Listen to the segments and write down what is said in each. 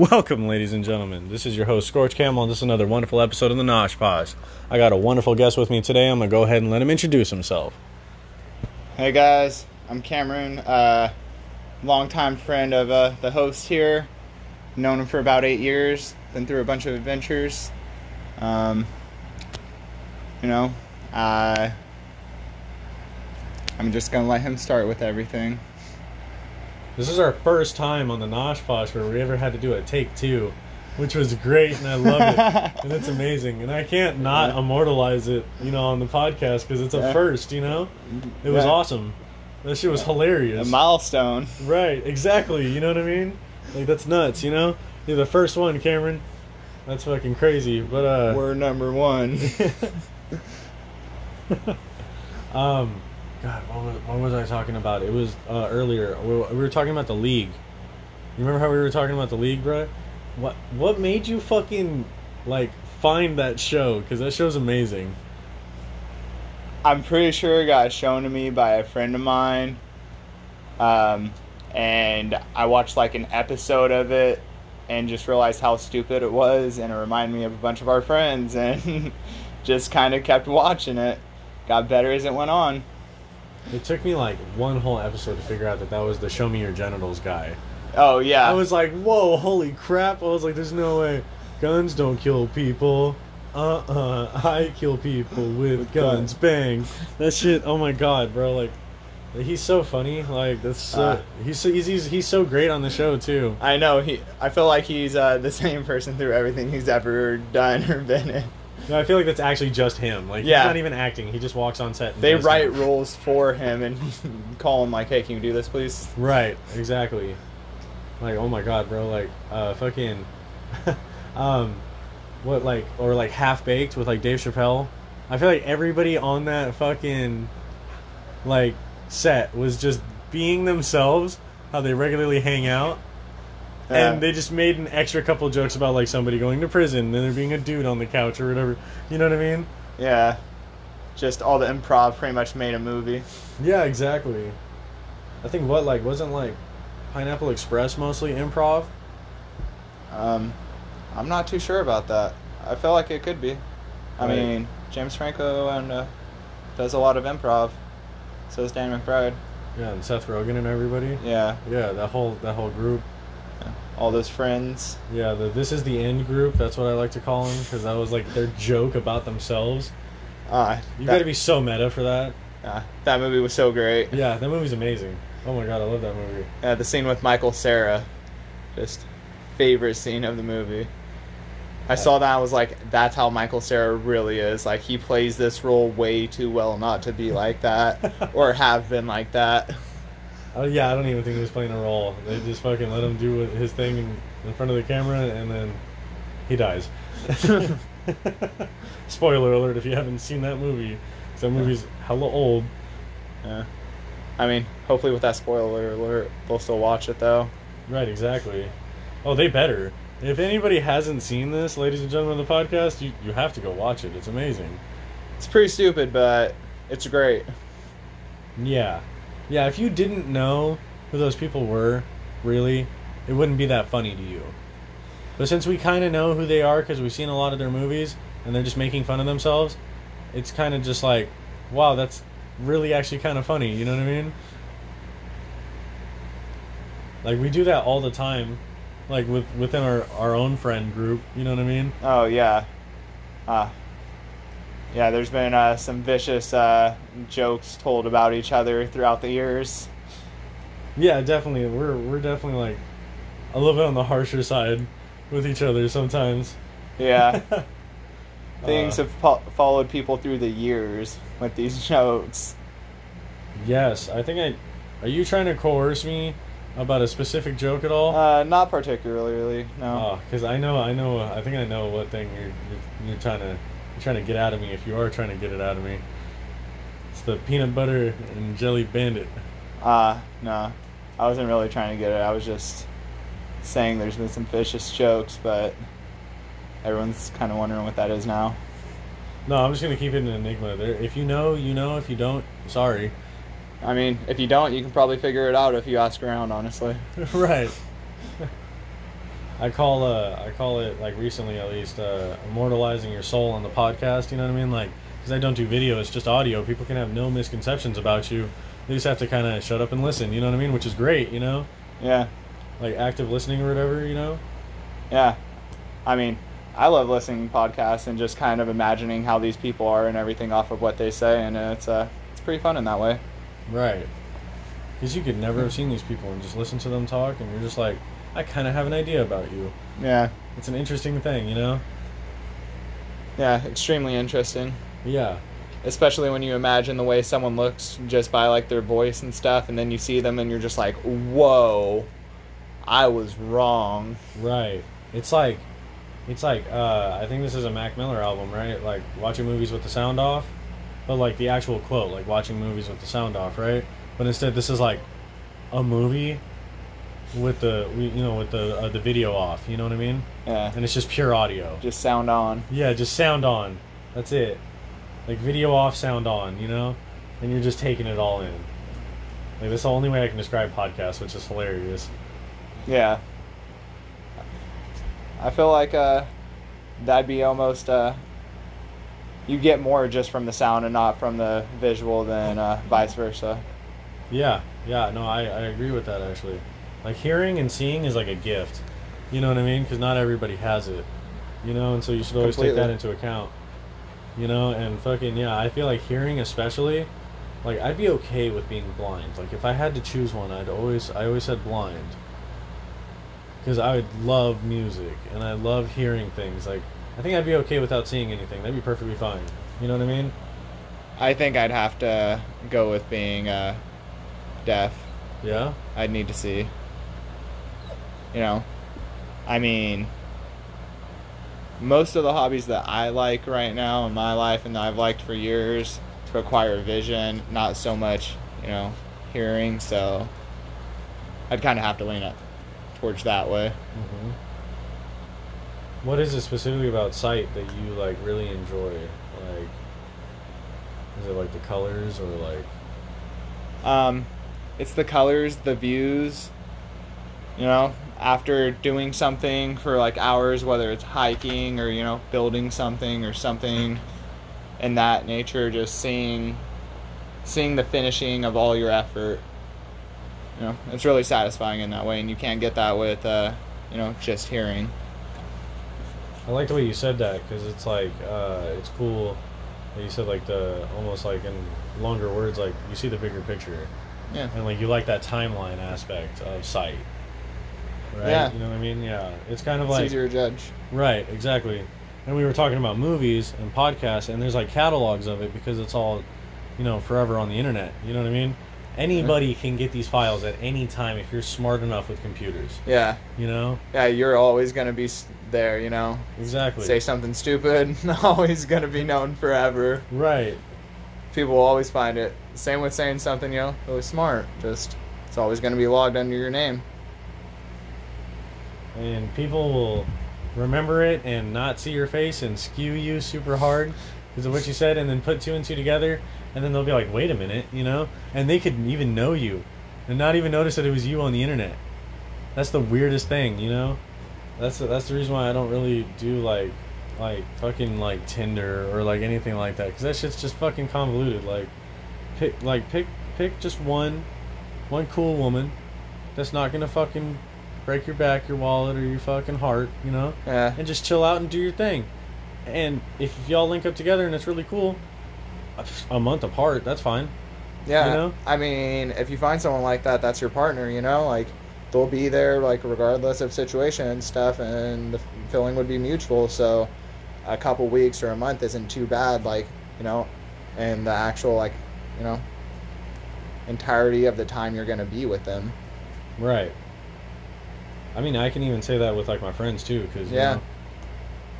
Welcome, ladies and gentlemen. This is your host, Scorch Camel, and this is another wonderful episode of the Gnoshposh. I got a wonderful guest with me today. I'm going to go ahead and let him introduce himself. Hey guys, I'm Cameron, uh, longtime friend of uh, the host here. Known him for about eight years. Been through a bunch of adventures. Um, you know, I'm just gonna let him start with everything. This is our first time on the Gnoshposh where we ever had to do a take two, which was great, and I love it. and it's amazing. And I can't not Yeah. immortalize it, you know, on the podcast because it's a Yeah. first, you know? It was Yeah. awesome. That shit was hilarious. A milestone. Right, exactly. You know what I mean? Like that's nuts. You know, you're the first one, Cameron. That's fucking crazy. But uh, We're number one. um, God, what was, what was I talking about? It was uh, earlier. We, we were talking about the league. You remember how we were talking about the league, bro? What What made you fucking like find that show? Because that show's amazing. I'm pretty sure it got shown to me by a friend of mine. Um, and I watched like an episode of it and just realized how stupid it was. And it reminded me of a bunch of our friends and just kind of kept watching it. Got better as it went on. It took me like one whole episode to figure out that that was the "Show Me Your Genitals" guy. Oh, yeah. I was like, whoa, holy crap. I was like, there's no way. Guns don't kill people. Uh uh I kill people with, With guns. guns. Bang. That shit, oh my god, bro. Like, he's so funny. Like, that's so. Ah. he's, so he's, he's, he's so great on the show, too. I know. he. I feel like he's uh, the same person through everything he's ever done or been in. No, I feel like that's actually just him. Like, Yeah. he's not even acting. He just walks on set. And They write it. rules for him and call him like, "Hey, can you do this, please?" Right, exactly. Like, oh my god, bro. Like, uh, fucking. um, what, like, or like Half Baked with like Dave Chappelle. I feel like everybody on that fucking, like, set was just being themselves, how they regularly hang out. Yeah. And they just made an extra couple jokes about like somebody going to prison, and then there being a dude on the couch or whatever. You know what I mean? Yeah. Just all the improv pretty much made a movie. Yeah, exactly. I think what like wasn't like Pineapple Express mostly improv. Um, I'm not too sure about that. I feel like it could be. I Right. mean, James Franco and uh, does a lot of improv. So does Dan McBride. Yeah, and Seth Rogen and everybody. Yeah, Yeah, that whole that whole group. All those friends. Yeah, the this is the end group. That's what I like to call them because that was like their joke about themselves. Ah, You got to be so meta for that. ah, that movie was so great. Yeah, that movie's amazing. Oh my god, I love that movie. Yeah, the scene with Michael Cera, just favorite scene of the movie. I saw that. I was like, that's how Michael Cera really is. Like he plays this role way too well not to be like that or have been like that. Oh yeah, I don't even think he was playing a role. They just fucking let him do his thing in, in front of the camera, and then he dies. Spoiler alert if you haven't seen that movie, That movie's hella old. Yeah. I mean, hopefully with that spoiler alert, they'll still watch it though. Right, exactly. Oh, they better. If anybody hasn't seen this, ladies and gentlemen of the podcast, you, you have to go watch it. It's amazing. It's pretty stupid, but it's great. Yeah. Yeah, if you didn't know who those people were, really, it wouldn't be that funny to you. But since we kind of know who they are because we've seen a lot of their movies and they're just making fun of themselves, it's kind of just like, wow, that's really actually kind of funny. You know what I mean? Like we do that all the time, like with within our our own friend group. You know what I mean? Oh yeah. Ah. Yeah, there's been uh, some vicious uh, jokes told about each other throughout the years. Yeah, definitely. We're we're definitely like a little bit on the harsher side with each other sometimes. Yeah. Things Uh, have fo- followed people through the years with these jokes. Yes, I think I. Are you trying to coerce me about a specific joke at all? Uh, not particularly, no. Oh, because I know, I know, I think I know what thing you're, you're you're trying to trying to get out of me. If you are trying to get it out of me, it's the peanut butter and jelly bandit. Uh, no. I wasn't really trying to get it. I was just saying there's been some vicious jokes, but everyone's kind of wondering what that is now. No, I'm just gonna keep it an enigma. There, if you know, you know. If you don't, sorry. I mean, if you don't, you can probably figure it out if you ask around, honestly. right. I call uh I call it like recently at least uh, immortalizing your soul on the podcast. You know what I mean? Like because I don't do video, it's just audio. People can have no misconceptions about you. They just have to kind of shut up and listen. You know what I mean? Which is great. You know, Yeah. like active listening or whatever. You know. Yeah. I mean, I love listening to podcasts and just kind of imagining how these people are and everything off of what they say, and it's uh, it's pretty fun in that way. Right. Because you could never have seen these people and just listen to them talk, and you're just like, I kind of have an idea about you. Yeah. It's an interesting thing, you know? Yeah. Extremely interesting. Yeah. especially when you imagine the way someone looks just by like their voice and stuff and then you see them and you're just like whoa i was wrong Right. It's like, it's like, uh, I think this is a Mac Miller album, right? Like watching movies with the sound off, but like the actual quote, like watching movies with the sound off, right? But instead, this is like a movie with the, you know, with the uh, the video off. You know what I mean? yeah And it's just pure audio. just sound on Yeah, just sound on. That's it. Like video off, sound on. You know, and you're just taking it all in. Like that's the only way I can describe podcasts, which is hilarious. yeah i feel like uh that'd be almost uh you get more just from the sound and not from the visual than uh, vice versa Yeah, yeah, no, I, I agree with that actually. Like hearing and seeing is like a gift. You know what I mean? Because not everybody has it. You know, and so you should always take that into account. You know, and fucking yeah, I feel like hearing especially, like I'd be okay with being blind. Like if I had to choose one, I'd always I always said blind. Because I would love music and I love hearing things. Like I think I'd be okay without seeing anything. That'd be perfectly fine. You know what I mean? i think i'd have to go with being uh deaf Yeah. I'd need to see. You know, I mean, most of the hobbies that I like right now in my life and that I've liked for years require vision, not so much, you know, hearing. So I'd kind of have to lean up towards that way. hmm What is it specifically about sight that you like really enjoy? Like, is it like the colors or like? Um, it's the colors, the views. You know, after doing something for like hours, whether it's hiking or you know building something or something in that nature, just seeing, seeing the finishing of all your effort. You know, it's really satisfying in that way, and you can't get that with, uh, you know, just hearing. I like the way you said that because it's like uh, it's cool. that You said like the almost like in longer words, like you see the bigger picture, Yeah. and like you like that timeline aspect of sight. Right. Yeah. You know what I mean? Yeah. It's kind of It's like easier to judge. Right, exactly. And we were talking about movies and podcasts, and there's like catalogs of it because it's all, you know, forever on the internet. You know what I mean? Anybody can get these files at any time if you're smart enough with computers. Yeah. You know? Yeah, you're always gonna be there. You know, Exactly. say something stupid, always gonna be known forever. Right. people will always find it. Same with saying something, you know, really smart. Just it's always going to be logged under your name. And people will remember it and not see your face and skew you super hard because of what you said, and then put two and two together, and then they'll be like, "Wait a minute," you know? And they could even know you and not even notice that it was you on the internet. That's the weirdest thing, you know? That's the, that's the reason why I don't really do like like fucking like Tinder or like anything like that because that shit's just fucking convoluted. Like pick like pick pick just one one cool woman that's not gonna fucking break your back, your wallet, or your fucking heart, you know, Yeah. and just chill out and do your thing. And if y'all link up together and it's really cool, a- a month apart, that's fine. Yeah. You know? I mean, if you find someone like that, that's your partner, you know? Like, they'll be there, like, regardless of situation and stuff, and the feeling would be mutual. So, a couple weeks or a month isn't too bad, like, you know, and the actual, like, you know, entirety of the time you're going to be with them. Right. I mean, I can even say that with like my friends too, because Yeah.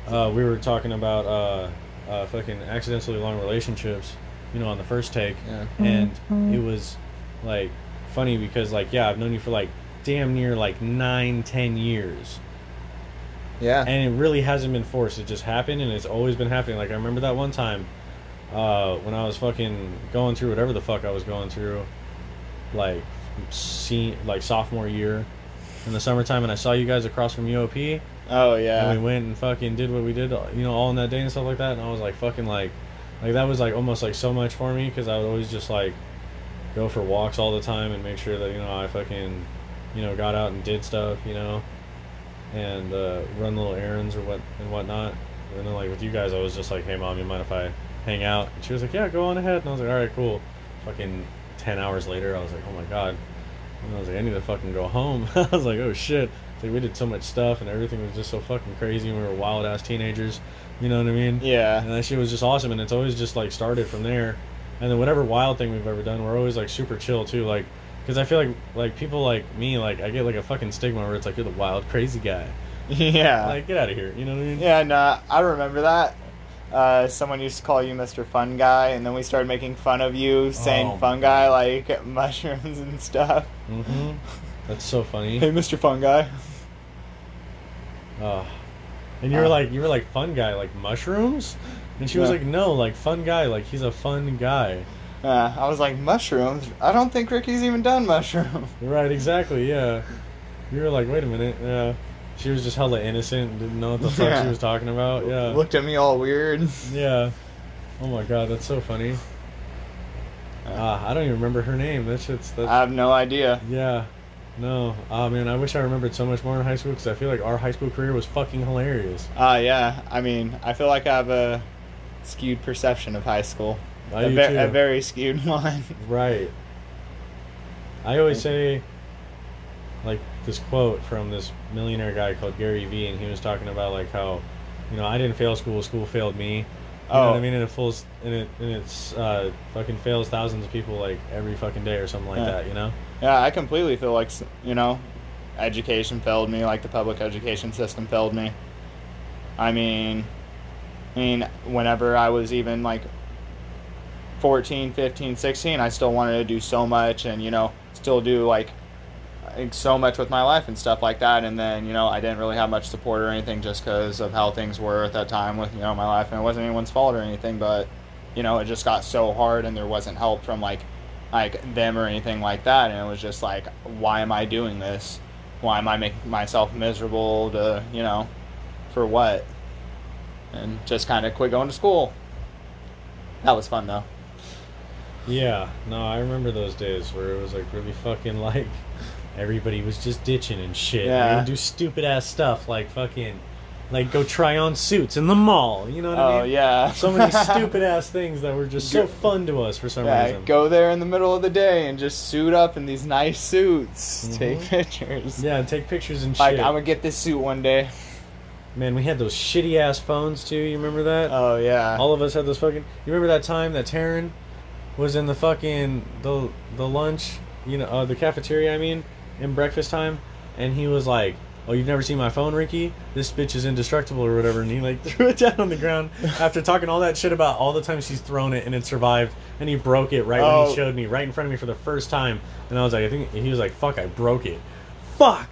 you know, uh, we were talking about uh, uh, fucking accidentally long relationships, you know, on the first take, Yeah. and it was like funny because like yeah, I've known you for like damn near like nine, ten years, Yeah. and it really hasn't been forced. It just happened, and it's always been happening. Like I remember that one time uh, when I was fucking going through whatever the fuck I was going through, like see like sophomore year, in the summertime, and I saw you guys across from UOP, Oh yeah. and we went and fucking did what we did, you know, all in that day and stuff like that. And I was like, fucking like, like that was like almost like so much for me because I would always just like go for walks all the time and make sure that you know I fucking, you know, got out and did stuff, you know, and uh, run little errands or what and whatnot. And then like with you guys, I was just like, hey mom, you mind if I hang out? And she was like, yeah, go on ahead. And I was like, all right, cool. Fucking ten hours later, I was like, oh my god. And I was like, I need to fucking go home. I was like, oh shit. Like we did so much stuff and everything was just so fucking crazy. And we were wild ass teenagers. You know what I mean? yeah. And that shit was just awesome. And it's always just like started from there. And then whatever wild thing we've ever done, we're always like super chill too. Like, because I feel like like people like me, like I get like a fucking stigma where it's like you're the wild crazy guy. Yeah. Like get out of here. You know what I mean? Yeah, no, I remember that. Uh, someone used to call you Mr. Fun Guy, and then we started making fun of you saying Oh, Fun Guy like mushrooms and stuff. hmm That's so funny. Hey, Mr. Fun Guy. Oh. And you were Uh. like, you were like fun guy, like mushrooms, and she was Yeah. like, no, like fun guy, like he's a fun guy. Uh, I was like, mushrooms? I don't think Ricky's even done mushrooms. Right, exactly, yeah. You were like, wait a minute, yeah. She was just hella innocent, didn't know what the fuck Yeah. she was talking about. Yeah, Looked at me all weird. yeah. Oh my god, that's so funny. Ah, I don't even remember her name. That shit's that. I have no idea. yeah, no. Ah, man, I wish I remembered so much more in high school because I feel like our high school career was fucking hilarious. Uh, yeah, I mean, I feel like I have a skewed perception of high school. I a, ve- too. a very skewed one. Right. I always say, like this quote from this millionaire guy called Gary Vee, and he was talking about like how, you know, I didn't fail school, school failed me. You know what Oh. I mean? And it fools, and it and it's uh, fucking fails thousands of people like every fucking day or something like Yeah. that. You know? Yeah, I completely feel like you know, education failed me, like the public education system failed me. I mean, I mean, whenever I was even like 14, 15, 16, I still wanted to do so much and you know, still do like, so much with my life and stuff like that. And then you know i didn't really have much support or anything just because of how things were at that time with you know my life. And it wasn't anyone's fault or anything but you know it just got so hard and there wasn't help from like like them or anything like that. And it was just like why am i doing this? Why am i making myself miserable to you know for what? And just kind of quit going to school. That was fun though. Yeah. No, I remember those days where it was like really fucking like everybody was just ditching and shit. Yeah. We would do stupid ass stuff like fucking like go try on suits in the mall. You know what I mean? oh yeah so many stupid ass things that were just so fun to us for some Yeah, reason. go there in the middle of the day and just suit up in these nice suits. Mhm. Take pictures. Yeah, and take pictures and Like shit. I'm gonna get this suit one day. Man, we had those shitty ass phones too. You remember that? Oh yeah. All of us had those fucking. You remember that time that Taryn was in the fucking the the lunch, you know, uh, the cafeteria. I mean, in breakfast time, and he was like, "Oh, you've never seen my phone, Ricky? This bitch is indestructible or whatever." And he like threw it down on the ground after talking all that shit about all the times she's thrown it and it survived, and he broke it right when Oh. he showed me, right in front of me for the first time. And I was like, I think he was like, "Fuck, I broke it." Fuck.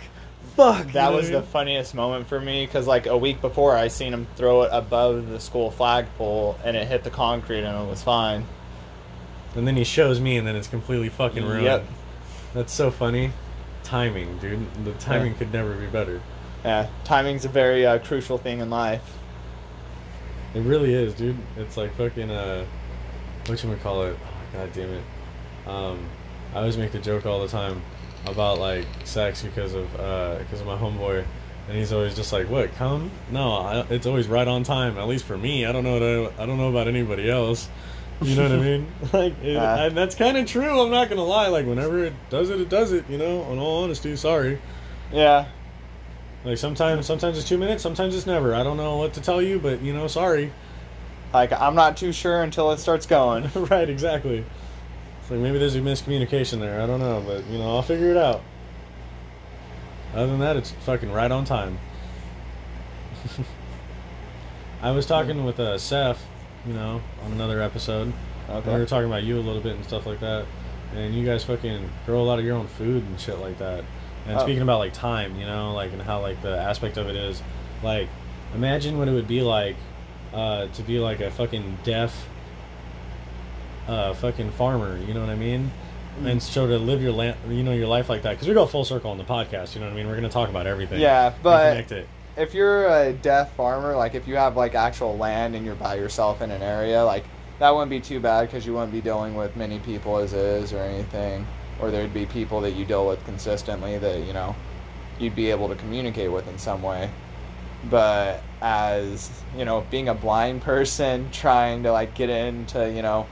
Fuck. you that know was what I the mean? funniest moment for me because like a week before I seen him throw it above the school flagpole and it hit the concrete and it was fine. And then he shows me, and then it's completely fucking ruined. Yep. That's so funny. Timing, dude. The timing could never be better. Yeah, timing's a very uh, crucial thing in life. It really is, dude. It's like fucking uh, what you call it? Oh, God damn it. Um, I always make the joke all the time about like sex because of uh because of my homeboy, and he's always just like, "What? Come? No, I, it's always right on time. At least for me. I don't know. I don't know about anybody else. You know what I mean? Like, it, Uh. and that's kind of true. I'm not gonna lie. Like, whenever it does it, it does it. You know. In all honesty, sorry. Yeah, Like sometimes, sometimes it's two minutes. Sometimes it's never. I don't know what to tell you, but you know, sorry. like I'm not too sure until it starts going. right, exactly. It's like maybe there's a miscommunication there. I don't know, but you know, I'll figure it out. Other than that, it's fucking right on time. I was talking with uh, Seth, you know, on another episode. Okay. We were talking about you a little bit and stuff like that, and you guys fucking grow a lot of your own food and shit like that. And Oh. speaking about like time, you know, like and how like the aspect of it is, like, imagine what it would be like uh, to be like a fucking deaf, uh, fucking farmer. You know what I mean? and so to live your la- you know your life like that because we go full circle on the podcast. You know what I mean? We're gonna talk about everything. Yeah, but connect it. If you're a deaf farmer, like if you have like actual land and you're by yourself in an area, like that wouldn't be too bad because you wouldn't be dealing with many people as is or anything, or there'd be people that you deal with consistently that you know you'd be able to communicate with in some way. But as you know, being a blind person trying to like get into you know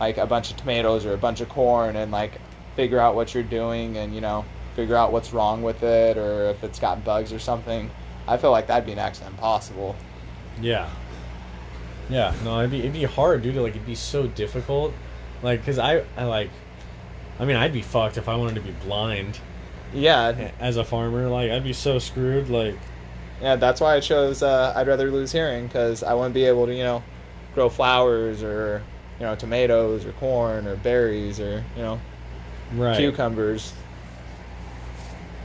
like a bunch of tomatoes or a bunch of corn and like figure out what you're doing and you know figure out what's wrong with it or if it's got bugs or something i feel like that'd be next to impossible Yeah. Yeah, no, it'd be it'd be hard, dude. Like it'd be so difficult, like because I I like, I mean, I'd be fucked if I wanted to be blind yeah as a farmer. Like I'd be so screwed. Like yeah that's why i chose uh, i'd rather lose hearing because i wouldn't be able to you know grow flowers or you know tomatoes or corn or berries or you know right. cucumbers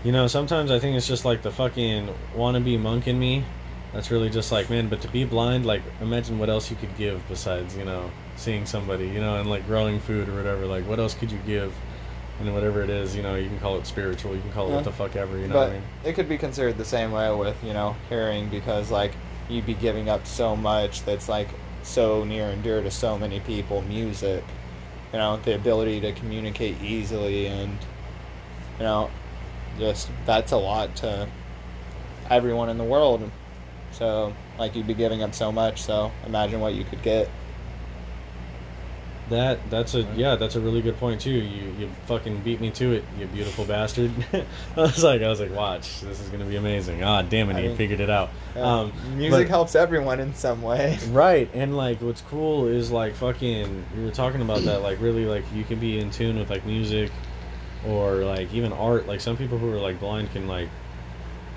You know, sometimes I think it's just like the fucking wannabe monk in me. That's really just like, man, but to be blind, like, imagine what else you could give besides, you know, seeing somebody, you know, and like growing food or whatever. Like, what else could you give? And whatever it is, you know, you can call it spiritual, you can call it what the fuck ever, you know but what I mean? it could be considered the same way with you know hearing because like you'd be giving up so much that's like so near and dear to so many people music you know the ability to communicate easily and you know just that's a lot to everyone in the world so like you'd be giving up so much so imagine what you could get That that's a yeah, that's a really good point too. You you fucking beat me to it, you beautiful bastard. I was like I was like, watch, this is gonna be amazing. Ah, damn it, I he mean, figured it out. Uh, Um, music but- helps everyone in some way Right, and like what's cool is like fucking we were talking about that like really like you can be in tune with like music or like even art. Like some people who are like blind can like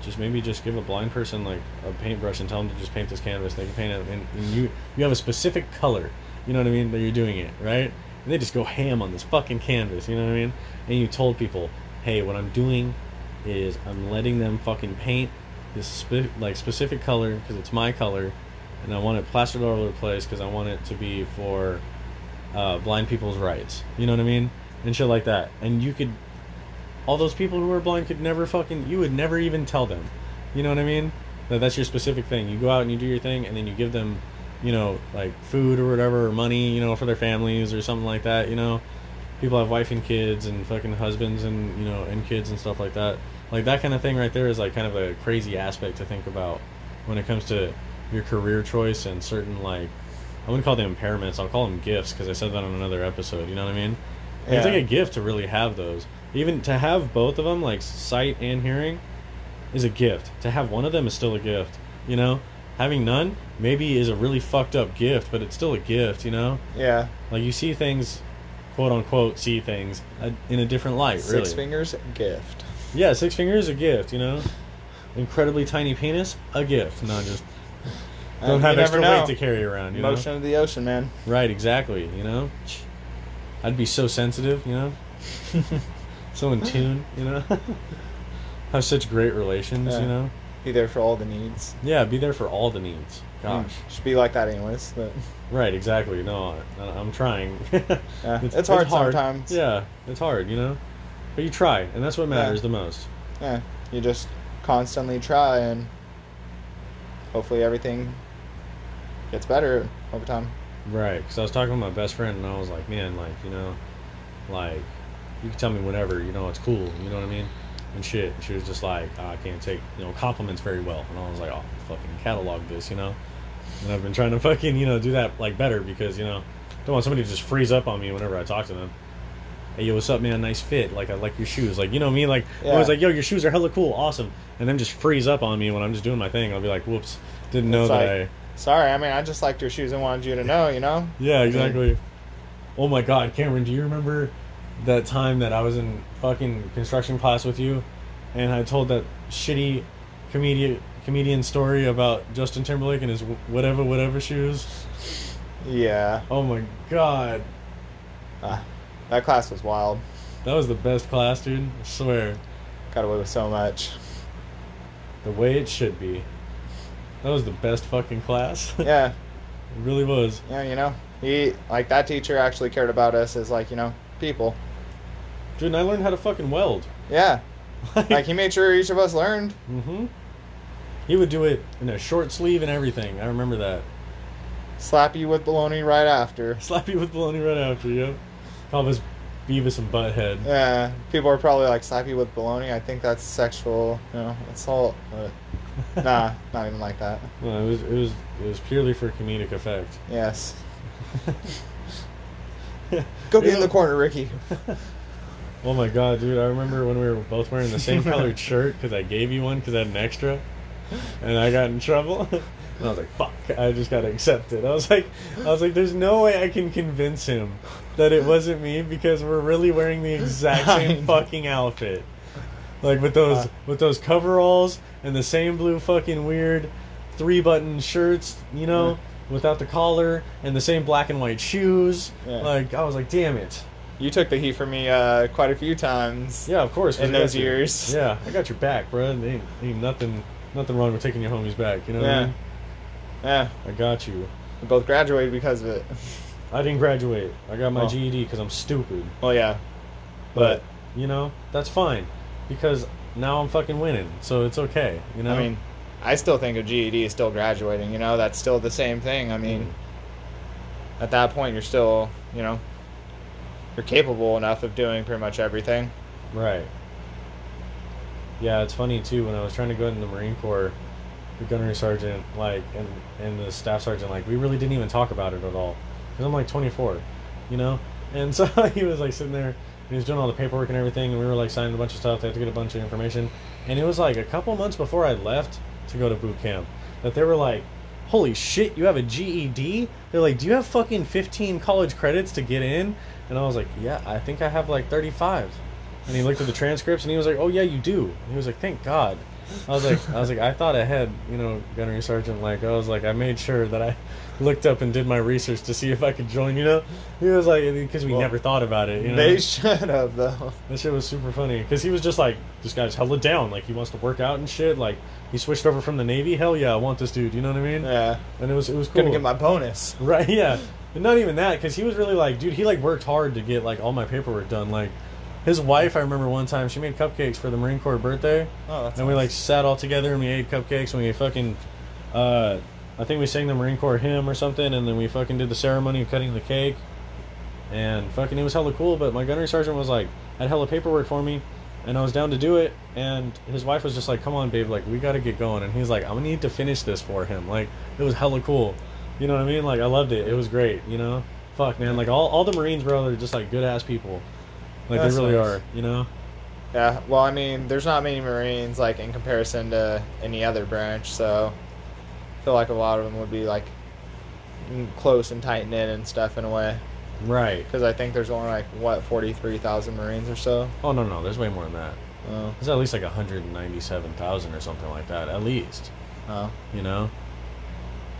just maybe just give a blind person like a paintbrush and tell them to just paint this canvas. They can paint it, and, and you you have a specific color. You know what I mean? That you're doing it right, and they just go ham on this fucking canvas. You know what I mean? And you told people, hey, what I'm doing is I'm letting them fucking paint this spe- like specific color because it's my color, and I want it plastered all over the place because I want it to be for uh, blind people's rights. You know what I mean? And shit like that. And you could, all those people who are blind could never fucking, you would never even tell them. You know what I mean? That that's your specific thing. You go out and you do your thing, and then you give them, you know, like food or whatever, or money, you know, for their families or something like that. You know, people have wife and kids and fucking husbands and you know and kids and stuff like that. Like that kind of thing right there is like kind of a crazy aspect to think about when it comes to your career choice and certain like I wouldn't call them impairments. I'll call them gifts because I said that on another episode. You know what I mean? And It's like a gift to really have those. Even to have both of them, like sight and hearing, is a gift. To have one of them is still a gift. You know, having none maybe is a really fucked up gift, but it's still a gift. You know, yeah like you see things, quote unquote, see things uh, in a different light. six really, fingers gift yeah, six fingers a gift. You know, incredibly tiny penis a gift. Not just don't Uh, have extra weight to carry around. You know, Motion of the ocean, man. right? Exactly. You know, I'd be so sensitive. You know, so in tune. You know, have such great relations. Yeah. You know, Be there for all the needs. yeah, be there for all the needs. Gosh, Mm, should be like that anyways. But right? Exactly. No, I, I'm trying. Yeah, it's hard sometimes. Yeah, it's hard. You know, but you try, and that's what matters the most. yeah, you just constantly try, and hopefully everything gets better over time. Right, because I was talking to my best friend, and I was like, man, like, you know, like, you can tell me whatever, you know, it's cool, you know what I mean? And shit. And she was just like, "Oh, I can't take, you know, compliments very well. And I was like, oh, fucking catalog this, you know? And I've been trying to fucking, you know, do that, like, better because, you know, don't want somebody to just freeze up on me whenever I talk to them. Hey, yo, what's up, man? Nice fit. Like, I like your shoes. Like, you know me? Like, I was like, yo, your shoes are hella cool. Awesome. And then just freeze up on me when I'm just doing my thing. I'll be like, whoops. Didn't know It's that like- I. Sorry, I mean I just liked your shoes and wanted you to know, you know. Yeah, exactly. Oh my god, Cameron, do you remember that time that I was in fucking construction class with you and I told that shitty comedian comedian story about Justin Timberlake and his whatever whatever shoes? Yeah, Oh my god. Ah, that class was wild. That was the best class, dude. I swear. Got away with so much. The way it should be. That was the best fucking class. Yeah, it really was. yeah, you know, he like that teacher actually cared about us as like you know people. Dude, and I learned how to fucking weld. Yeah. Like he made sure each of us learned. Mm-hmm. He would do it in a short sleeve and everything. I remember that. Slap you with baloney right after. Slap you with baloney right after, yep. Call us Beavis and Butthead. Yeah, people are probably like slap you with baloney. I think that's sexual, you know, assault. But nah, not even like that. No, it was it was it was purely for comedic effect. Yes. Go get in the corner, Ricky. Oh my god, dude! I remember when we were both wearing the same colored shirt because I gave you one because I had an extra, and I got in trouble. And I was like, "Fuck!" I just got to accept it. I was like, "I was like, there's no way I can convince him that it wasn't me because we're really wearing the exact same fucking outfit, like with those Uh. with those coveralls and the same blue fucking weird three button shirts, you know." Yeah. Without the collar and the same black and white shoes, Yeah. like I was like, "Damn it!" You took the heat from me uh, quite a few times. Yeah, of course. In those you. years. Yeah, I got your back, bro. Ain't, ain't nothing, nothing wrong with taking your homies back. You know what I Yeah. mean? Yeah. I got you. We both graduated because of it. I didn't graduate. I got my Oh. GED because I'm stupid. Well, yeah. But you know, that's fine because now I'm fucking winning, so it's okay. You know. I mean, I still think a GED is still graduating. You know, that's still the same thing. I mean, Mm. at that point, you're still, you know, you're capable enough of doing pretty much everything. Right. Yeah, it's funny too. When I was trying to go into the Marine Corps, the gunnery sergeant, like, and and the staff sergeant, like, we really didn't even talk about it at all. Cause I'm like 24, you know. And so he was like sitting there, he was doing all the paperwork and everything, and we were like signing a bunch of stuff. They had to get a bunch of information, and it was like a couple months before I left to go to boot camp that they were like, "Holy shit, you have a GED?" They're like, "Do you have fucking 15 college credits to get in?" And I was like, "Yeah, I think I have like 35." And he looked at the transcripts and he was like, "Oh yeah, you do." And he was like, "Thank God." I was like, I was like, I thought ahead, you know, gunnery sergeant. Like, I was like, I made sure that I looked up and did my research to see if I could join. You know, he was like, because we Well, never thought about it. You know, They should have though. This shit was super funny because he was just like, this guy's hella down. Like, he wants to work out and shit. Like, he switched over from the Navy. Hell yeah, I want this dude. You know what I mean? Yeah. And it was it was cool. Gonna get my bonus. Right, yeah. But not even that, because he was really like, dude, he like worked hard to get like all my paperwork done. Like, his wife, I remember one time, she made cupcakes for the Marine Corps birthday, Oh, that's and we like sat all together and we ate cupcakes and we fucking, uh, I think we sang the Marine Corps hymn or something, and then we fucking did the ceremony of cutting the cake, and fucking it was hella cool. But my gunnery sergeant was like, had hella paperwork for me, and I was down to do it, and his wife was just like, come on, babe, like we got to get going, and he's like, I'm gonna need to finish this for him. Like it was hella cool. You know what I mean? Like I loved it. It was great. You know, fuck man. Like all, all the Marines, bro, they're just like good ass people. Like That's they really nice. are. You know. Yeah, well, I mean, there's not many Marines like in comparison to any other branch, so feel like a lot of them would be like close and tight knit and stuff in a way. Right. Because I think there's only like what 43,000 Marines or so. Oh no no, there's way more than that. Oh, There's at least like 197,000 or something like that. At least. oh, You know.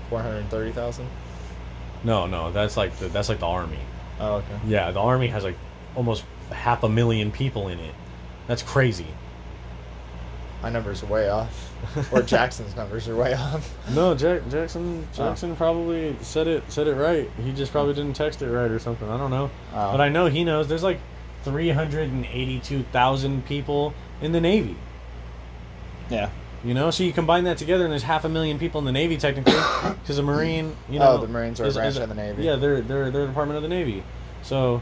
430,000. No no, that's like the, that's like the army. Oh, okay. Yeah, the army has like almost half a million people in it. That's crazy. My numbers are way off, or Jackson's numbers are way off. No, Jack, Jackson Oh. Jackson probably said it said it right. He just probably didn't text it right or something. I don't know. Oh. But I know he knows. There's like 382,000 people in the Navy. Yeah. You know, so you combine that together, and there's half a million people in the Navy technically, because a Marine, you oh, know, Oh, the Marines are a branch of the Navy. Yeah, they're they're they're a department of the Navy, so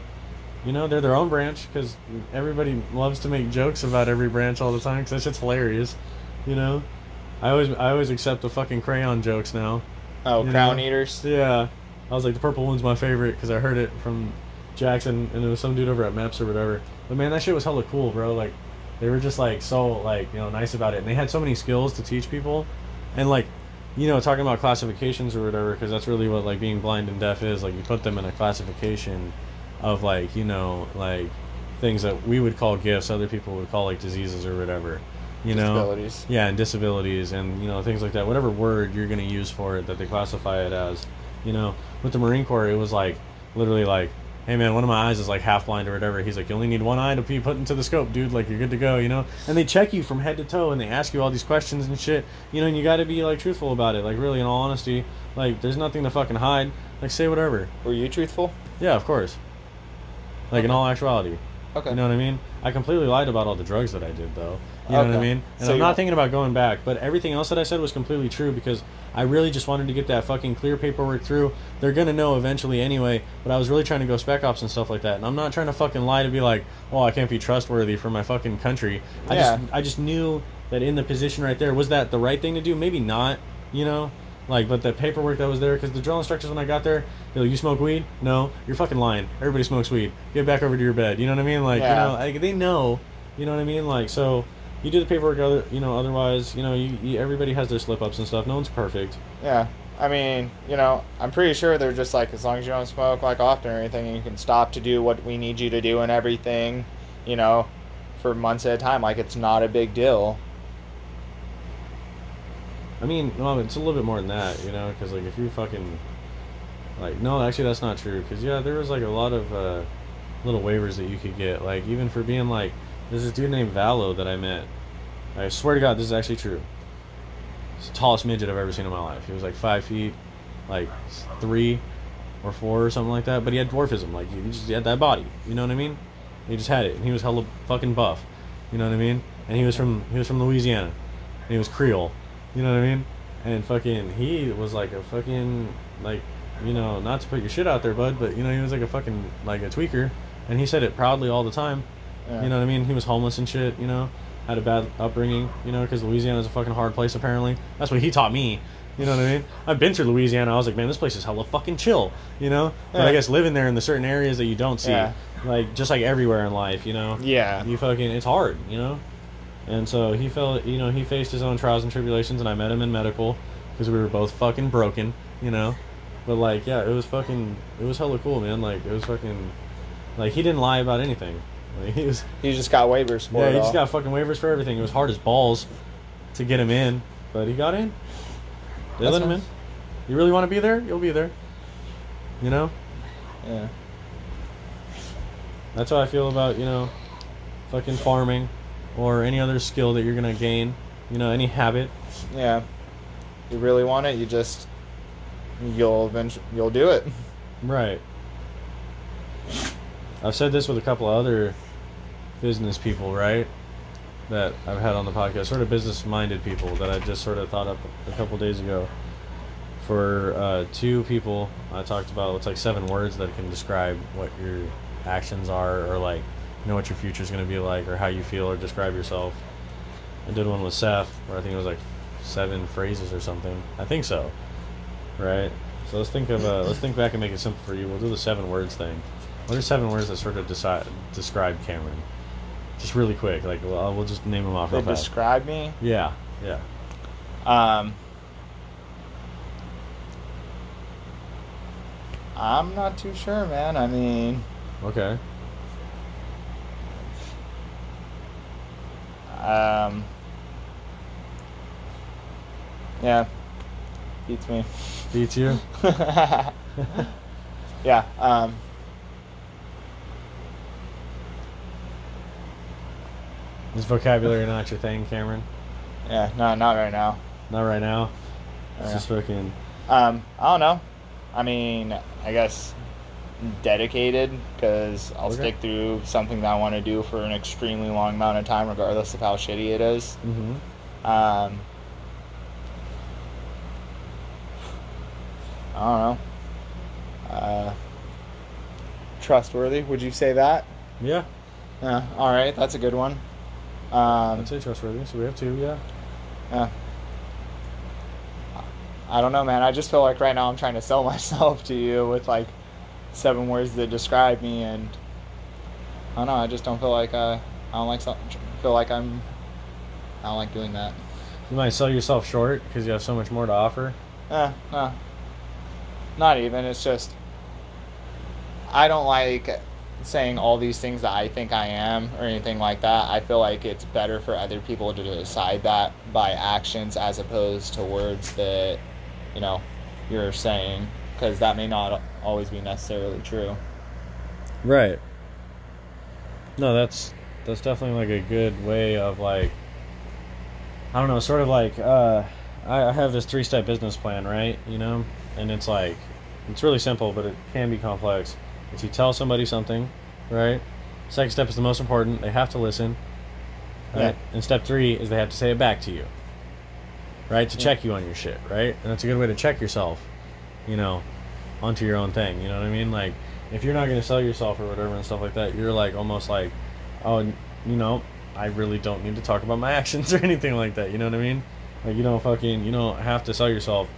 you know they're their own branch because everybody loves to make jokes about every branch all the time because that shit's hilarious. You know, I always I always accept the fucking crayon jokes now. Oh, Crown know? Eaters. Yeah, I was like the purple one's my favorite because I heard it from Jackson and it was some dude over at MEPS or whatever. But man, that shit was hella cool, bro. Like they were just like so like you know nice about it, and they had so many skills to teach people, and like you know talking about classifications or whatever because that's really what like being blind and deaf is. Like you put them in a classification of like you know like things that we would call gifts, other people would call like diseases or whatever. You know, Disabilities. yeah, and disabilities and you know things like that. Whatever word you're going to use for it that they classify it as. You know, with the Marine Corps, it was like literally like, hey man, one of my eyes is like half blind or whatever. He's like, you only need one eye to be put into the scope, dude. Like you're good to go. You know, and they check you from head to toe and they ask you all these questions and shit. You know, and you got to be like truthful about it. Like really, in all honesty, like there's nothing to fucking hide. Like say whatever. Were you truthful? Yeah, of course. Like in all actuality. Okay. You know what I mean? I completely lied about all the drugs that I did, though. You know what I mean? And so I'm not thinking about going back, but everything else that I said was completely true because I really just wanted to get that fucking clear paperwork through. They're gonna know eventually anyway, but I was really trying to go spec ops and stuff like that. And I'm not trying to fucking lie to be like, oh, I can't be trustworthy for my fucking country. I Yeah. just, I just knew that in the position right there, was that the right thing to do? Maybe not. You know. Like, but the paperwork that was there, because the drill instructors when I got there, they're like, "You smoke weed? No, you're fucking lying. Everybody smokes weed. Get back over to your bed." You know what I mean? Like, Yeah. you know, like, they know. You know what I mean? Like, so you do the paperwork. Other, you know, otherwise, you know, you, you everybody has their slip ups and stuff. No one's perfect. Yeah. I mean, you know, I'm pretty sure they're just like, as long as you don't smoke like often or anything, you can stop to do what we need you to do and everything, you know, for months at a time. Like, it's not a big deal. I mean, well, it's a little bit more than that, you know, because like if you fucking, like, no, actually that's not true. Because yeah, there was like a lot of uh, little waivers that you could get, like even for being like, there's this dude named Valo that I met. I swear to God, this is actually true. He's the tallest midget I've ever seen in my life. He was like five feet, like three or four or something like that. But he had dwarfism, like he just had that body. You know what I mean? He just had it, and he was hella fucking buff. You know what I mean? And he was from he was from Louisiana, and he was Creole. You know what I mean? And fucking, he was like a fucking, like, you know, not to put your shit out there, bud, but, you know, he was like a fucking, like a tweaker. And he said it proudly all the time. Yeah. You know what I mean? He was homeless and shit, you know, had a bad upbringing, you know, because Louisiana's a fucking hard place, apparently. That's what he taught me. You know what I mean? I've been through Louisiana. I was like, man, this place is hella fucking chill, you know? But I guess living there in the certain areas that you don't see, Yeah. like, just like everywhere in life, you know? Yeah. you fucking it's hard you know and so he felt you know he faced his own trials and tribulations and i met him in medical because we were both fucking broken you know? But like yeah it was fucking it was hella cool man. Like it was fucking like he didn't lie about anything. Like, he was He just got waivers for yeah he just got fucking waivers for everything. It was hard as balls to get him in but he got in. They That's let him in you really want to be there? You'll be there. You know? Yeah. That's how I feel about, you know, fucking farming or any other skill that you're going to gain, you know, any habit. Yeah. You really want it, you just, you'll eventually, you'll do it. Right. I've said this with a couple of other business people, right? That I've had on the podcast, sort of business minded people that I just sort of thought up a couple days ago. For uh, two people, I talked about it's like seven words that can describe what your actions are, or like, know, what your future is going to be like, or how you feel, or describe yourself. I did one with Seth, where I think it was like seven phrases or something. I think so. Right. So let's think of uh, let's think back and make it simple for you. We'll do the seven words thing. What are seven words that sort of decide, describe Cameron? Just really quick, like well, we'll just name them off They describe me. yeah, yeah. Um, I'm not too sure, man. I mean, Okay. Um, yeah, beats me. Beats you. yeah. Um, Is vocabulary not your thing, Cameron? yeah. No, not right now. Not right now. It's Yeah. just fucking. Um, I don't know. I mean, I guess dedicated because I'll Okay. stick through something that I want to do for an extremely long amount of time, regardless of how shitty it is. Mm-hmm. Um, I don't know. Uh, trustworthy? Would you say that? Yeah, Yeah. All right, that's a good one. Um, I'd say trustworthy. So we have two. Yeah. yeah. I don't know, man. I just feel like right now I'm trying to sell myself to you with like seven words that describe me, and I don't know. I just don't feel like uh, I don't like feel like I'm. I don't like doing that. You might sell yourself short because you have so much more to offer. Eh, no. Not even. It's just I don't like saying all these things that I think I am or anything like that. I feel like it's better for other people to decide that by actions as opposed to words that you know you're saying because that may not always be necessarily true. Right. No, that's that's definitely like a good way of like I don't know, sort of like uh I, I have this three step business plan, right? You know? And it's like it's really simple but it can be complex. If you tell somebody something, right? Second step is the most important. They have to listen. Right? Yeah. And step three is they have to say it back to you. Right? To Yeah. check you on your shit, right? And that's a good way to check yourself, you know, onto your own thing. You know what I mean? Like, if you're not going to sell yourself or whatever and stuff like that, you're like almost like, oh, you know, I really don't need to talk about my actions or anything like that. You know what I mean? Like, you don't fucking, you don't have to sell yourself.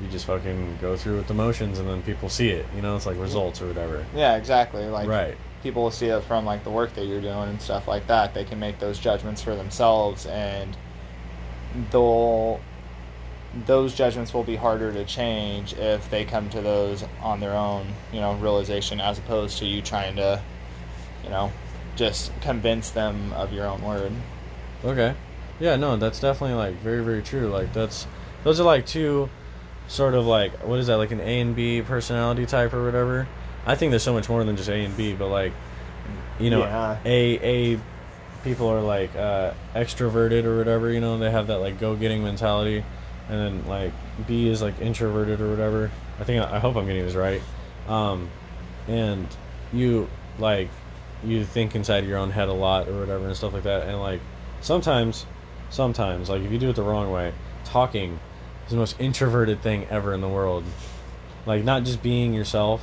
You just fucking go through with the motions and then people see it. You know, it's like results or whatever. Yeah, exactly. Like right. people will see it from like the work that you're doing and stuff like that. They can make those judgments for themselves, and they'll those judgments will be harder to change if they come to those on their own, you know, realization as opposed to you trying to, you know, just convince them of your own word. Okay. Yeah, no, that's definitely like very, very true. Like that's those are like two sort of like what is that, like an A and B personality type or whatever. I think there's so much more than just A and B, but like you know Yeah. A A people are like uh extroverted or whatever, you know, they have that like go getting mentality and then like B is like introverted or whatever. I think I hope I'm getting this right. Um and you like you think inside your own head a lot or whatever and stuff like that and like sometimes sometimes like if you do it the wrong way talking is the most introverted thing ever in the world like not just being yourself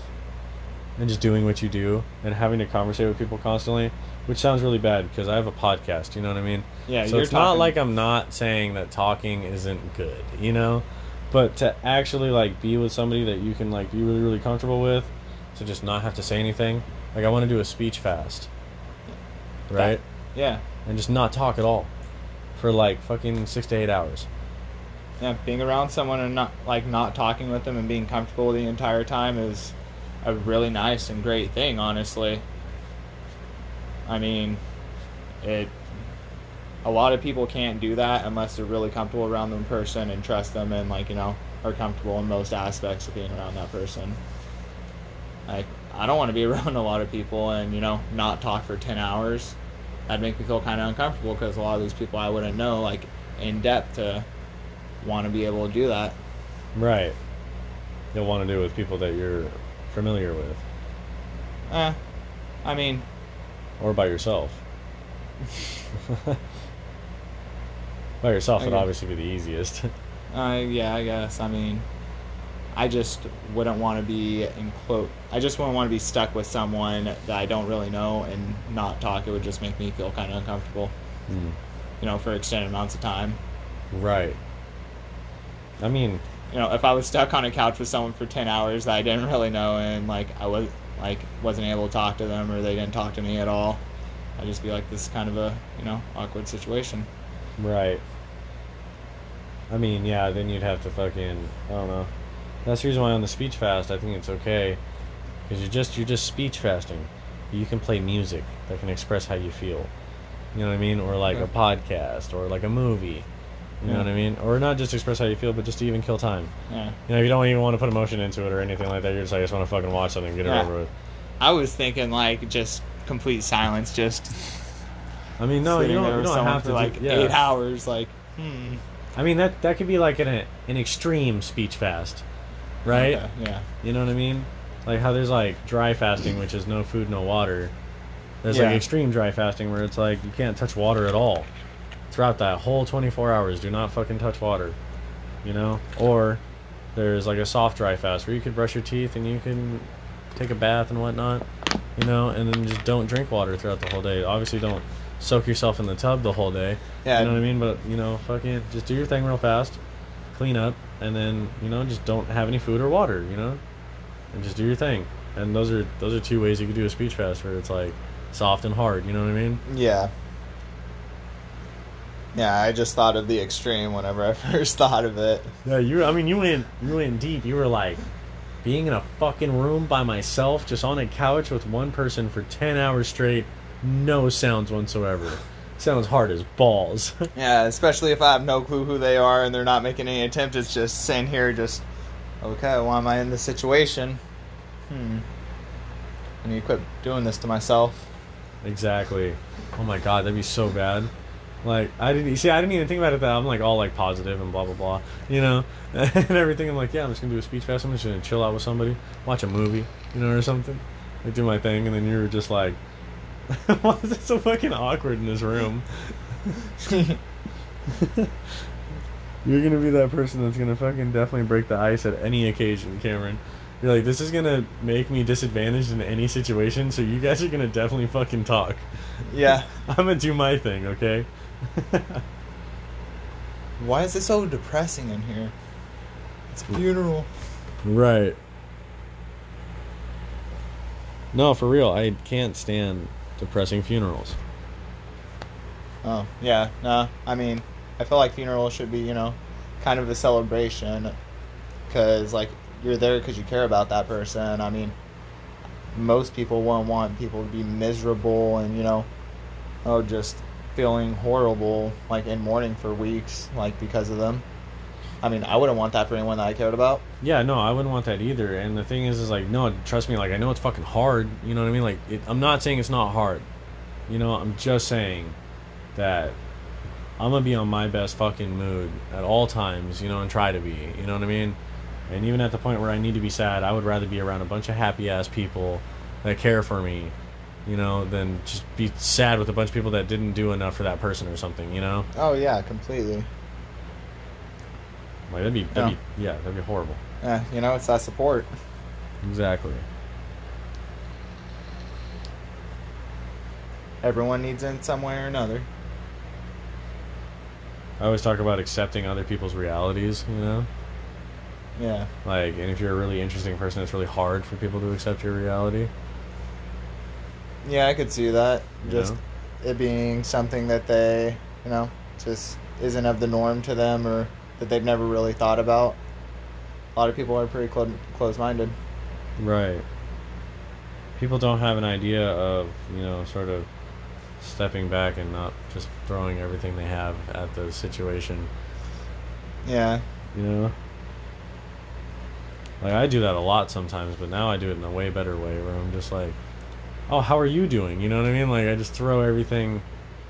and just doing what you do and having to conversate with people constantly which sounds really bad because i have a podcast you know what i mean Yeah, so you're it's not like i'm not saying that talking isn't good you know but to actually like be with somebody that you can like be really really comfortable with to just not have to say anything like i want to do a speech fast right Yeah, and just not talk at all for like fucking six to eight hours. yeah. Being around someone and not like not talking with them and being comfortable the entire time is a really nice and great thing, honestly. I mean, it. A lot of people can't do that unless they're really comfortable around them person and trust them and like you know are comfortable in most aspects of being around that person. Like I don't want to be around a lot of people and you know not talk for ten hours. That'd make me feel kind of uncomfortable because a lot of these people I wouldn't know like in depth to want to be able to do that. Right. You'll want to do it with people that you're familiar with, Eh, I mean, or by yourself. by yourself would obviously be the easiest. Uh, yeah, I guess. I mean, I just wouldn't want to be in quote. I just wouldn't want to be stuck with someone that I don't really know and not talk. It would just make me feel kind of uncomfortable, Hmm. you know, for extended amounts of time. Right. I mean, You know, if I was stuck on a couch with someone for ten hours that I didn't really know and like I was like wasn't able to talk to them or they didn't talk to me at all, I'd just be like, this is kind of a you know awkward situation. right. I mean, yeah, then you'd have to fucking I don't know. That's the reason why on the speech fast I think it's okay because you're just you're just speech fasting. You can play music that can express how you feel. You know what I mean? Or like a podcast or like a movie. You know Yeah. what I mean? Or not just express how you feel, but just to even kill time. Yeah. You know, if you don't even want to put emotion into it or anything like that, you're just like, I just want to fucking watch something and get Yeah. it over with. I was thinking like just complete silence, just I mean, no, you don't, you don't have to like do, eight hours. Like, hmm. I mean, that that could be like an an extreme speech fast, right? Okay, yeah. You know what I mean? Like how there's like dry fasting, which is no food, no water. There's like extreme dry fasting where it's like you can't touch water at all throughout that whole 24 hours. Do not fucking touch water. You know? Or there's like a soft dry fast where you could brush your teeth and you can take a bath and whatnot. You know, and then just don't drink water throughout the whole day. Obviously, don't soak yourself in the tub the whole day. Yeah. You know what I mean? But you know, fucking just do your thing real fast, clean up, and then you know just don't have any food or water. You know, and just do your thing. And those are those are two ways you could do a speech fast where it's like soft and hard. You know what I mean? Yeah. Yeah, I just thought of the extreme whenever I first thought of it. Yeah, you. I mean, you went you went deep. You were like being in a fucking room by myself, just on a couch with one person for ten hours straight, no sounds whatsoever. Sounds hard as balls. Yeah, especially if I have no clue who they are and they're not making any attempt. It's just sitting here, just okay. Why am I in this situation? Hmm. I need to quit doing this to myself. Exactly. Oh my god, that'd be so bad. Like I didn't see I didn't even think about it that I'm like all like positive and blah blah blah. You know? and everything I'm like, yeah, I'm just gonna do a speech fast, I'm just gonna chill out with somebody, watch a movie, you know, or something. Like do my thing and then you were just like Why is it so fucking awkward in this room? You're gonna be that person that's gonna fucking definitely break the ice at any occasion, Cameron. You're like, this is gonna make me disadvantaged in any situation, so you guys are gonna definitely fucking talk. yeah. I'm gonna do my thing, okay? Why is it so depressing in here? It's a funeral. right. No, for real, I can't stand depressing funerals. Oh, yeah. No, I mean, I feel like funerals should be, you know, kind of a celebration. Because, like, you're there because you care about that person. I mean, most people won't want people to be miserable and, you know, oh, just feeling horrible, like, in mourning for weeks, like, because of them. I mean, I wouldn't want that for anyone that I cared about. Yeah, no, I wouldn't want that either. And the thing is, is like, no, trust me, like, I know it's fucking hard. You know what I mean? Like, it, I'm not saying it's not hard. You know, I'm just saying that I'm gonna be on my best fucking mood at all times. You know, and try to be. You know what I mean? And even at the point where I need to be sad, I would rather be around a bunch of happy ass people that care for me. You know, than just be sad with a bunch of people that didn't do enough for that person or something. You know, Oh, yeah, completely. like that'd be that'd be yeah, that'd be horrible. Yeah, you know, it's that support. Exactly. Everyone needs it in some way or another. I always talk about accepting other people's realities, you know? Yeah. Like, and if you're a really interesting person, it's really hard for people to accept your reality. Yeah, I could see that. You Just know? it being something that they, you know, just isn't of the norm to them or that they've never really thought about. A lot of people are pretty clo- close-minded. Right. People don't have an idea of, you know, sort of stepping back and not just throwing everything they have at the situation, Yeah. you know? Like, I do that a lot sometimes, but now I do it in a way better way where I'm just like, oh, how are you doing? You know what I mean? Like, I just throw everything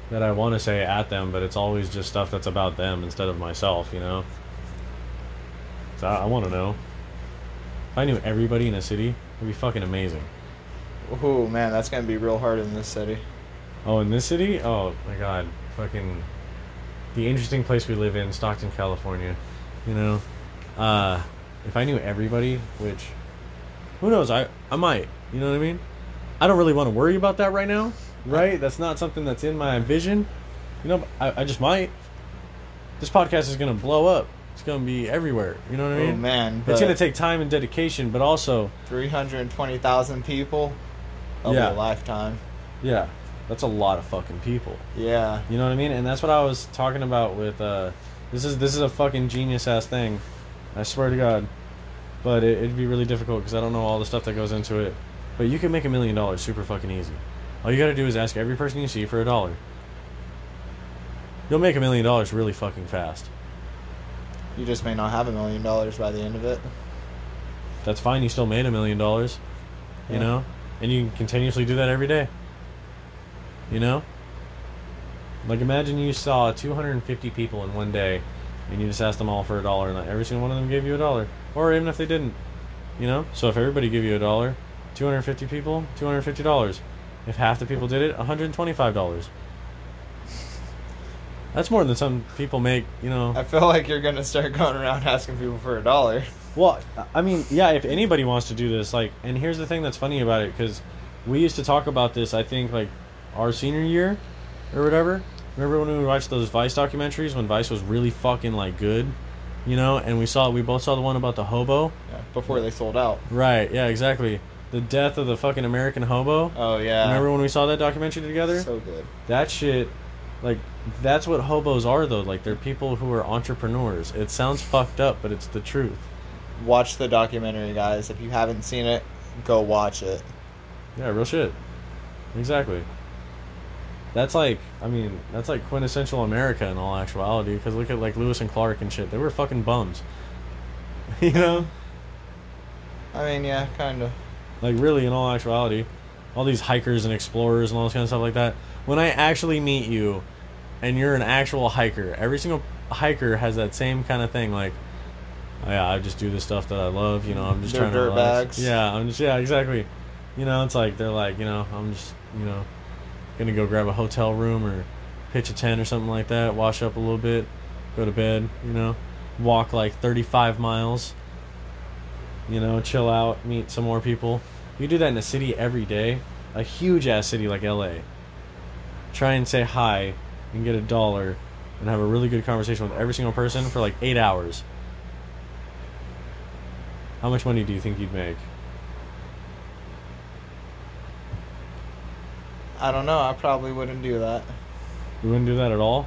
that I want to say at them, but it's always just stuff that's about them instead of myself, you know? So I, I want to know. If I knew everybody in a city, it'd be fucking amazing. Oh, man, that's gonna be real hard in this city. Oh, in this city? Oh my god, fucking the interesting place we live in, Stockton, California. You know, uh, if I knew everybody, which who knows, I I might. You know what I mean? I don't really want to worry about that right now, right? That's not something that's in my vision. You know, I, I just might. This podcast is gonna blow up. It's gonna be everywhere. You know what I mean? Oh man, It's gonna take time and dedication, but also, three hundred twenty thousand people. That'll Yeah. a lifetime. yeah, that's a lot of fucking people. Yeah. You know what I mean? And that's what I was talking about with uh this is this is a fucking genius ass thing. I swear to God. But it, it'd be really difficult because I don't know all the stuff that goes into it. But you can make a million dollars super fucking easy. All you gotta do is ask every person you see for a dollar. You'll make a million dollars really fucking fast. You just may not have a million dollars by the end of it. That's fine. You still made a million dollars. You Yeah. know, and you can continuously do that every day. You know, like imagine you saw 250 people in one day, and you just asked them all for a dollar, and every single one of them gave you a dollar, or even if they didn't. You know, so if everybody gave you a dollar, 250 people, 250 dollars. If half the people did it, 125 dollars. That's more than some people make. You know. I feel like you're gonna start going around asking people for a dollar. Well, I mean, yeah, if anybody wants to do this, like, and here's the thing that's funny about it, because we used to talk about this, I think, like, our senior year or whatever. Remember when we watched those Vice documentaries when Vice was really fucking, like, good? You know, and we saw, we both saw the one about the hobo. Yeah, before they sold out. Right, yeah, exactly. The death of the fucking American hobo. Oh yeah. Remember when we saw that documentary together? So good. that shit, like, that's what hobos are, though. Like, they're people who are entrepreneurs. It sounds fucked up, but it's the truth. Watch the documentary, guys. If you haven't seen it, go watch it. Yeah, real shit. Exactly. That's like, I mean, that's like quintessential America in all actuality. Because look at like Lewis and Clark and shit. They were fucking bums. you know, I mean, yeah, kind of. Like really in all actuality, all these hikers and explorers and all this kind of stuff like that. When I actually meet you, and you're an actual hiker, every single hiker has that same kind of thing. Like, oh, yeah, I just do the stuff that I love. You know, I'm just They're trying to relax. dirtbags. Yeah, I'm just yeah, exactly. You know, it's like they're like, you know, I'm just, you know, gonna go grab a hotel room or pitch a tent or something like that, wash up a little bit, go to bed, you know, walk like 35 miles, you know, chill out, meet some more people. You do that in a city every day, a huge ass city like LA. Try and say hi and get a dollar and have a really good conversation with every single person for like eight hours. How much money do you think you'd make? I don't know. I probably wouldn't do that. You wouldn't do that at all?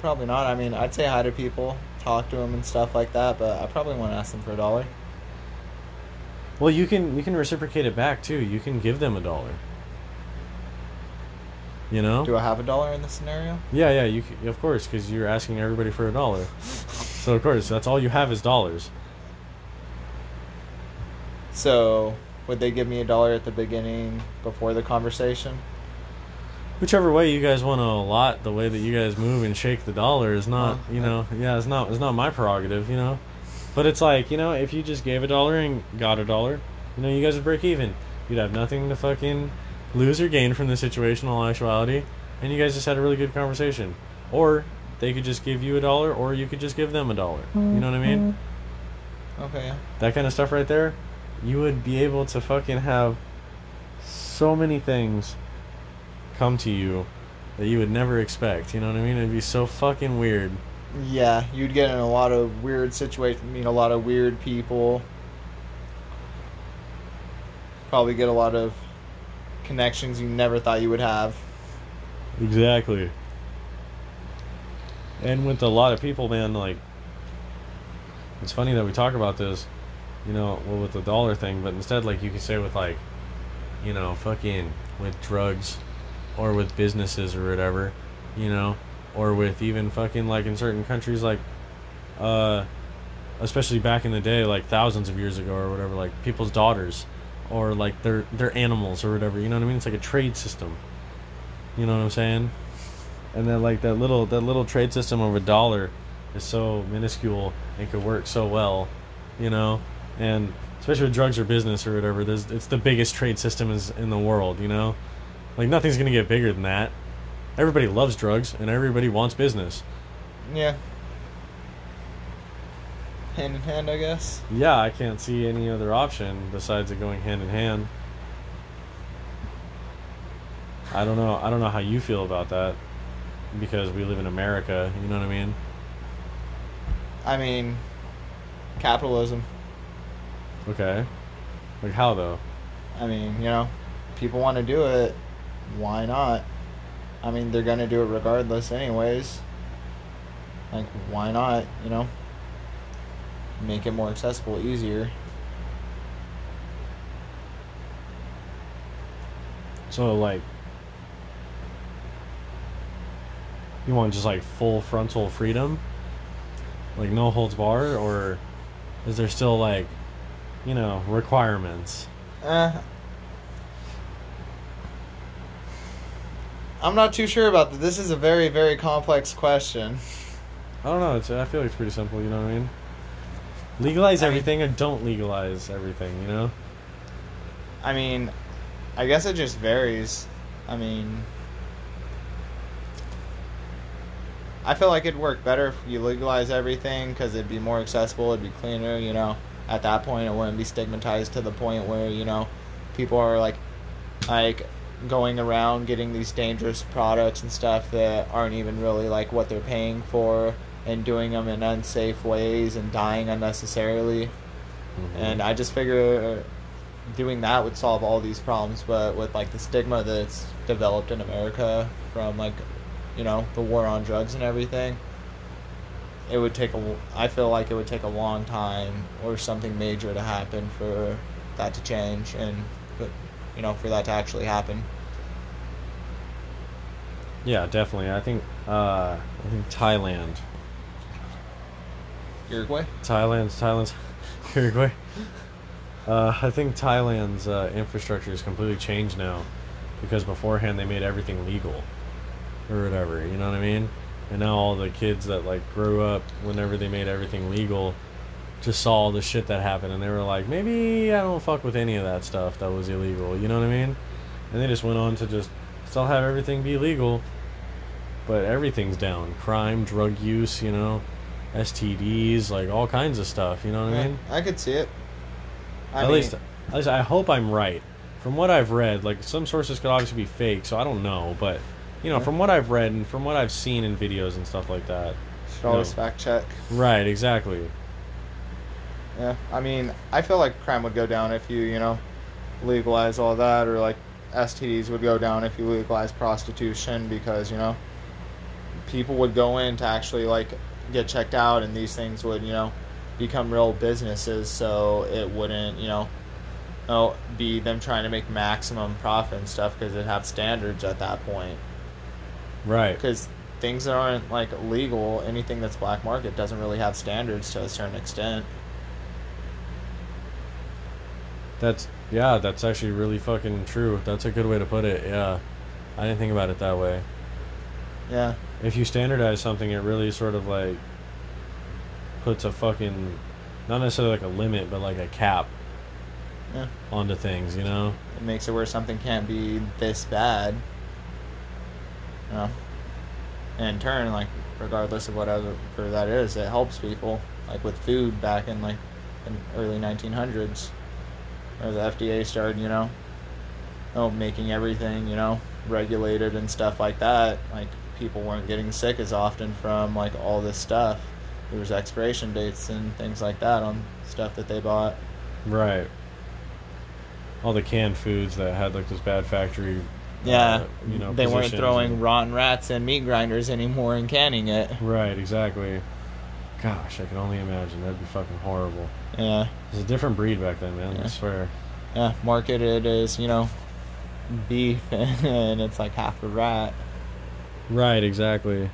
Probably not. I mean, I'd say hi to people, talk to them and stuff like that, but I probably wouldn't ask them for a dollar. Well, you can you can reciprocate it back too. You can give them a dollar. You know? Do I have a dollar in this scenario? Yeah, yeah. You c- of course because you're asking everybody for a dollar. So of course that's all you have is dollars. So, would they give me a dollar at the beginning before the conversation? Whichever way you guys want to allot the way that you guys move and shake the dollar is not, Well, you know, yeah, it's not, it's not my prerogative, you know. But it's like, you know, if you just gave a dollar and got a dollar, you know, you guys would break even. You'd have nothing to fucking lose or gain from the situation all actuality, and you guys just had a really good conversation. Or they could just give you a dollar, or you could just give them a dollar. You know what I mean? Mm-hmm. Okay. that kind of stuff right there, you would be able to fucking have so many things come to you that you would never expect. You know what I mean? It'd be so fucking weird. Yeah, you'd get in a lot of weird situations, meet a lot of weird people. Probably get a lot of connections you never thought you would have. Exactly. And with a lot of people, man, like, it's funny that we talk about this, you know, well, with the dollar thing, but instead, like, you could say with, like, you know, fucking with drugs or with businesses or whatever, you know, or with even fucking, like, in certain countries, like, uh, especially back in the day, like thousands of years ago or whatever, like people's daughters or like their their animals or whatever. You know what I mean? It's like a trade system. You know what I'm saying? And then like that little that little trade system of a dollar is so minuscule and could work so well, you know. And especially with drugs or business or whatever, there's it's the biggest trade system is in the world. You know, like nothing's gonna get bigger than that. Everybody loves drugs and everybody wants business. Yeah. Hand in hand, I guess. Yeah, I can't see any other option besides it going hand in hand. I don't know. I don't know how you feel about that because we live in America. You know what I mean? I mean, capitalism. Okay. Like how though? I mean, you know, people want to do it. Why not? I mean, they're gonna do it regardless, anyways. Like, why not? You know, make it more accessible, easier. So like, you want just like full frontal freedom, like no holds barred, or is there still like, you know, requirements? Uh, I'm not too sure about that. This is a very, very complex question. I don't know. It's I feel like it's pretty simple. You know what I mean? Legalize I mean- everything or don't legalize everything. You know? I mean, I guess it just varies. I mean, I feel like it'd work better if you legalize everything because it'd be more accessible, it'd be cleaner, you know. At that point, it wouldn't be stigmatized to the point where, you know, people are like, like going around getting these dangerous products and stuff that aren't even really like what they're paying for and doing them in unsafe ways and dying unnecessarily. Mm-hmm. And I just figure doing that would solve all these problems, but with like the stigma that's developed in America from like, you know, the war on drugs and everything, it would take a. I feel like it would take a long time or something major to happen for that to change and, but, you know, for that to actually happen. Yeah, definitely. I think uh, I think Thailand, Uruguay. Thailand's Thailand's Uruguay. Uh, I think Thailand's uh, infrastructure is completely changed now because beforehand they made everything legal or whatever. You know what I mean? And now all the kids that like grew up whenever they made everything legal just saw all the shit that happened and they were like, maybe I don't fuck with any of that stuff that was illegal. You know what I mean? And they just went on to just Still have everything be legal, but everything's down. Crime, drug use, you know, STDs, like all kinds of stuff. You know what I mean? I could see it. I at mean, least, at least I hope I'm right. From what I've read, like some sources could obviously be fake, so I don't know. But you know, Yeah. from what I've read and from what I've seen in videos and stuff like that. should always no. fact check. Right, exactly. Yeah, I mean, I feel like crime would go down if you, you know, legalize all that, or like STDs would go down if you legalize prostitution because, you know, people would go in to actually like get checked out, and these things would, you know, become real businesses, so it wouldn't, you know, oh, be them trying to make maximum profit and stuff because it'd have standards at that point. Right. Because things that aren't like legal, anything that's black market doesn't really have standards to a certain extent. That's yeah, that's actually really fucking true. That's a good way to put it. Yeah. I didn't think about it that way. Yeah. If you standardize something, it really sort of like puts a fucking not necessarily like a limit, but like a cap Yeah. onto things, you know? It makes it where something can't be this bad. You know? And in turn, like, regardless of whatever that is, it helps people. Like with food back in like in early 1900s, where the FDA started, you know, oh, making everything, you know, regulated and stuff like that. Like people weren't getting sick as often from like all this stuff. There was expiration dates and things like that on stuff that they bought. Right. All the canned foods that had like this bad factory Yeah, uh, you know, they weren't throwing and- rotten rats in meat grinders anymore and canning it. Right, exactly. Gosh, I can only imagine. That'd be fucking horrible. Yeah, It was a different breed back then, man. Yeah. I swear. yeah, marketed as you know, beef, and it's like half a rat. Right, exactly.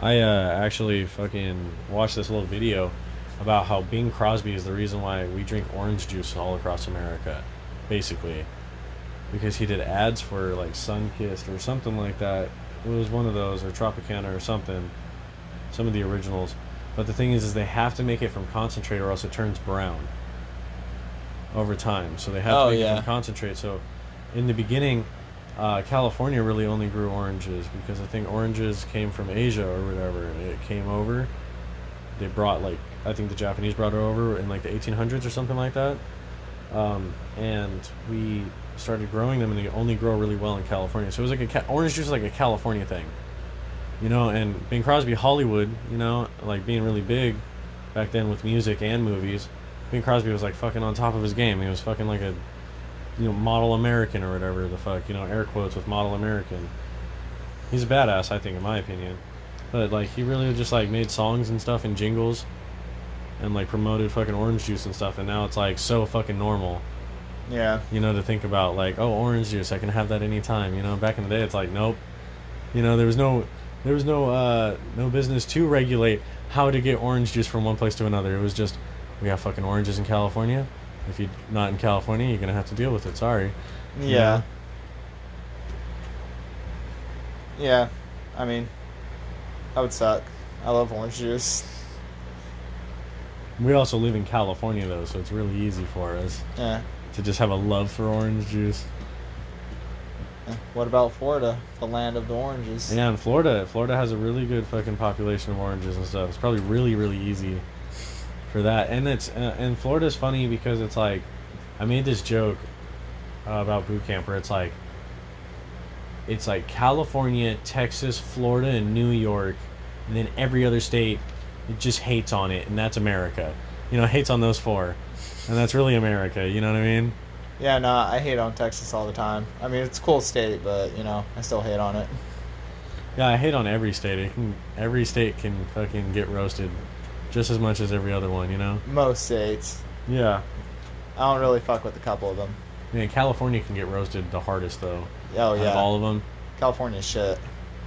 I uh, actually fucking watched this little video about how Bing Crosby is the reason why we drink orange juice all across America, basically, because he did ads for like Sunkist or something like that. It was one of those or Tropicana or something, some of the originals. But the thing is, is they have to make it from concentrate or else it turns brown over time. So they have Oh, to make it from concentrate. So in the beginning, uh, California really only grew oranges because I think oranges came from Asia or whatever. It came over. They brought like I think the Japanese brought it over in like the 1800s or something like that. Um, and we started growing them, and they only grow really well in California. So it was like a ca- orange juice is like a California thing, you know. And Bing Crosby, Hollywood, you know, like being really big back then with music and movies. Bing Crosby was like fucking on top of his game. He was fucking like a you know, model American or whatever the fuck, you know, air quotes with model American. He's a badass, I think, in my opinion. But like, he really just like made songs and stuff and jingles, and like promoted fucking orange juice and stuff. And now it's like so fucking normal, Yeah, you know, to think about like, oh, orange juice, I can have that anytime. You know, back in the day, it's like, nope. You know, there was no, there was no, uh, no business to regulate how to get orange juice from one place to another. It was just, we have fucking oranges in California. If you're not in California, you're gonna have to deal with it. Sorry. yeah, yeah. I mean, that would suck. I love orange juice. We also live in California though, so it's really easy for us Yeah. to just have a love for orange juice. What about Florida, the land of the oranges? Yeah, in Florida, Florida has a really good fucking population of oranges and stuff. It's probably really, really easy for that. And it's uh, and Florida's funny because it's like, I made this joke uh, about boot camp where it's like, it's like California, Texas, Florida, and New York, and then every other state it just hates on it, and that's America. You know, hates on those four, and that's really America. You know what I mean? Yeah, no, I hate on Texas all the time. I mean, it's a cool state, but you know, I still hate on it. Yeah, I hate on every state. It can, every state can fucking get roasted just as much as every other one, you know? Most states. Yeah. I don't really fuck with a couple of them. Man, California can get roasted the hardest, though. Oh Out of yeah, all of them. California's shit.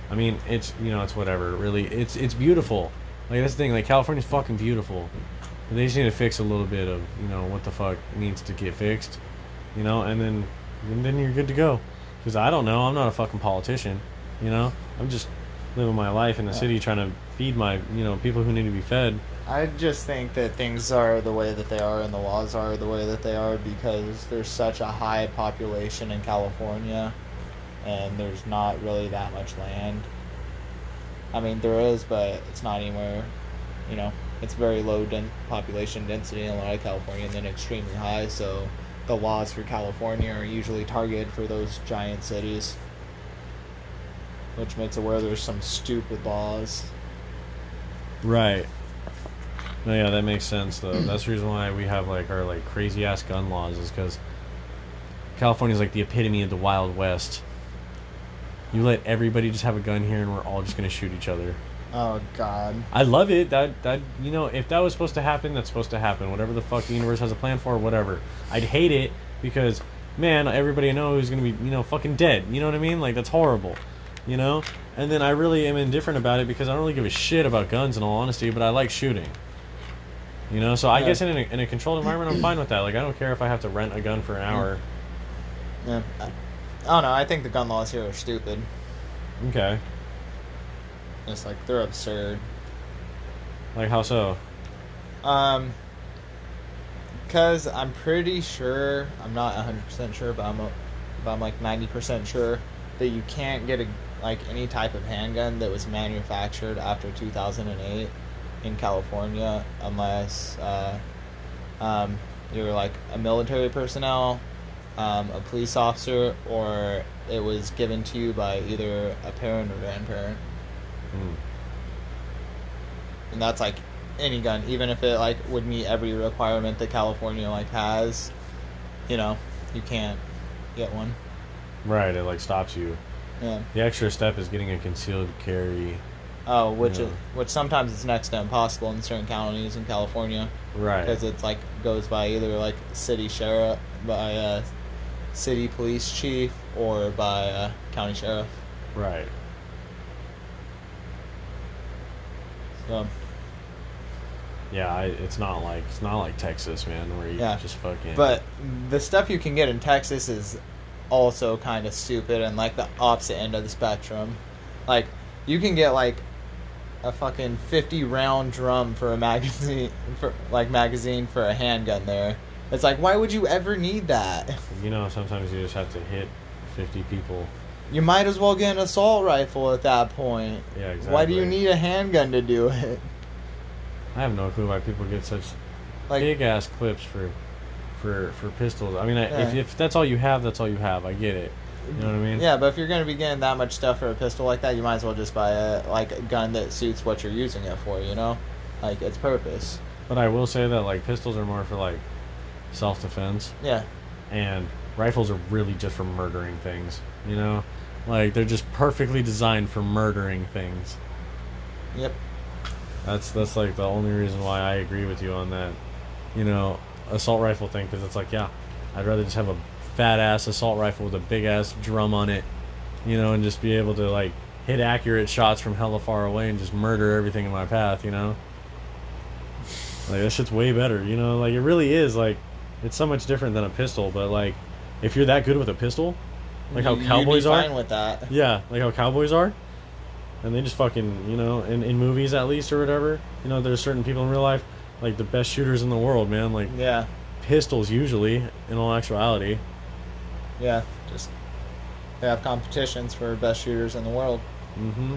I mean, it's, you know, it's whatever. Really, it's it's beautiful. Like, that's the thing. Like, California's fucking beautiful. But they just need to fix a little bit of, you know, what the fuck needs to get fixed. You know? And then, and then you're good to go. Because I don't know. I'm not a fucking politician. You know? I'm just living my life in the Yeah. city trying to feed my, you know, people who need to be fed. I just think that things are the way that they are and the laws are the way that they are because there's such a high population in California and there's not really that much land. I mean, there is, but it's not anywhere, you know, it's very low den- population density in a lot of California and then extremely high, so the laws for California are usually targeted for those giant cities, which makes it where there's some stupid laws. Right. No, yeah, that makes sense though. That's the reason why we have like our like crazy ass gun laws is because California is like the epitome of the Wild West. You let everybody just have a gun here, and we're all just gonna shoot each other. Oh God. I love it. That that you know, if that was supposed to happen, that's supposed to happen. Whatever the fuck the universe has a plan for, whatever. I'd hate it because man, everybody I know is gonna be you know fucking dead. You know what I mean? Like that's horrible. You know. And then I really am indifferent about it because I don't really give a shit about guns in all honesty, but I like shooting. You know, so I guess in a, in a controlled environment, I'm fine with that. Like, I don't care if I have to rent a gun for an hour. Yeah. I don't know. I think the gun laws here are stupid. Okay, It's like they're absurd. like how so? Um, because I'm pretty sure I'm not 100 percent sure, but I'm a, but I'm like 90 percent sure that you can't get a like any type of handgun that was manufactured after 2008 in California unless uh, um, you're like a military personnel, um, a police officer, or it was given to you by either a parent or grandparent. Hmm. and that's like any gun even if it like would meet every requirement that california like has you know you can't get one Right, it like stops you. yeah The extra step is getting a concealed carry. oh which Yeah. is, which sometimes it's next to impossible in certain counties in california Right. because it's like goes by either like city sheriff by a city police chief or by a county sheriff Right. Yeah, I, it's not like it's not like Texas, man, where you Yeah. just fucking. But the stuff you can get in Texas is also kind of stupid and like the opposite end of the spectrum. Like you can get like a fucking 50 round drum for a magazine for like magazine for a handgun there. It's like why would you ever need that? you know, sometimes you just have to hit fifty people. You might as well get an assault rifle at that point. Yeah, exactly. Why do you need a handgun to do it? I have no clue why people get such Like big ass clips for for for pistols. I mean, I, if if that's all you have, that's all you have. I get it. You know what I mean? Yeah, but if you're gonna be getting that much stuff for a pistol like that, you might as well just buy a like a gun that suits what you're using it for. You know, like its purpose. But I will say that like pistols are more for like self defense, Yeah, and rifles are really just for murdering things. You know, like they're just perfectly designed for murdering things. yep. That's that's like the only reason why I agree with you on that. You know, assault rifle thing because it's like yeah, I'd rather just have a fat ass assault rifle with a big ass drum on it, you know, and just be able to like hit accurate shots from hella far away and just murder everything in my path. You know, like that shit's way better. You know, like it really is. Like it's so much different than a pistol, but like if you're that good with a pistol, like how You- you'd be cowboys are. fine with that. Yeah, like how cowboys are. And they just fucking, you know, in, in movies at least or whatever, you know, there's certain people in real life, like the best shooters in the world, man. Like Yeah, pistols usually, in all actuality. yeah. Just they have competitions for best shooters in the world. Mm-hmm.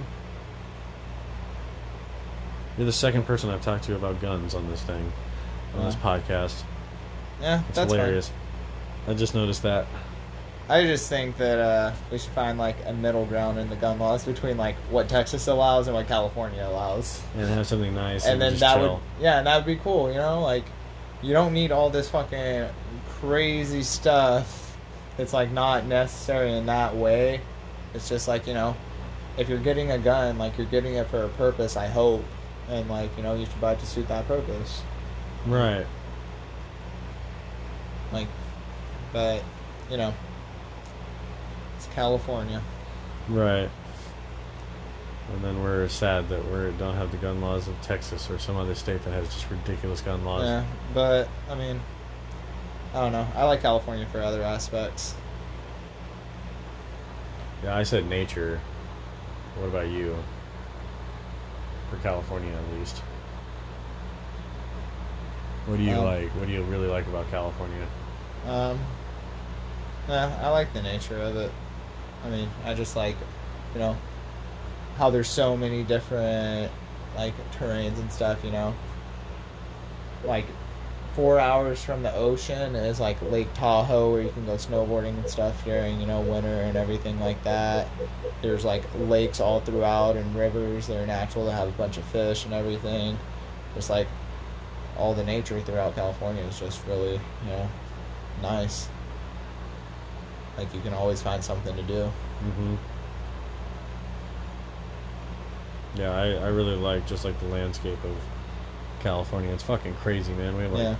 You're the second person I've talked to about guns on this thing, on this podcast. Yeah, It's that's hilarious. I just noticed that. I just think that uh, we should find like a middle ground in the gun laws between like what Texas allows and what California allows. And have something nice. and then just that chill. would yeah and that would be cool you know like you don't need all this fucking crazy stuff it's like not necessary in that way it's just like you know if you're getting a gun like you're getting it for a purpose i hope and like you know you should buy it to suit that purpose Right. like but you know california Right. And then we're sad that we don't have the gun laws of Texas or some other state that has just ridiculous gun laws. yeah but i mean i don't know i like california for other aspects Yeah, I said nature. What about you? For California, at least. What do you Um, like? What do you really like about California? Um, yeah, I like the nature of it. I mean, I just like, you know, how there's so many different like terrains and stuff. You know, like four hours from the ocean is like Lake Tahoe, where you can go snowboarding and stuff during you know winter and everything like that. There's like lakes all throughout and rivers that are natural that have a bunch of fish and everything. Just like all the nature throughout California is just really you know nice. Like you can always find something to do. Mm-hmm. Yeah, I, I really like just like the landscape of California. It's fucking crazy, man. We have like Yeah.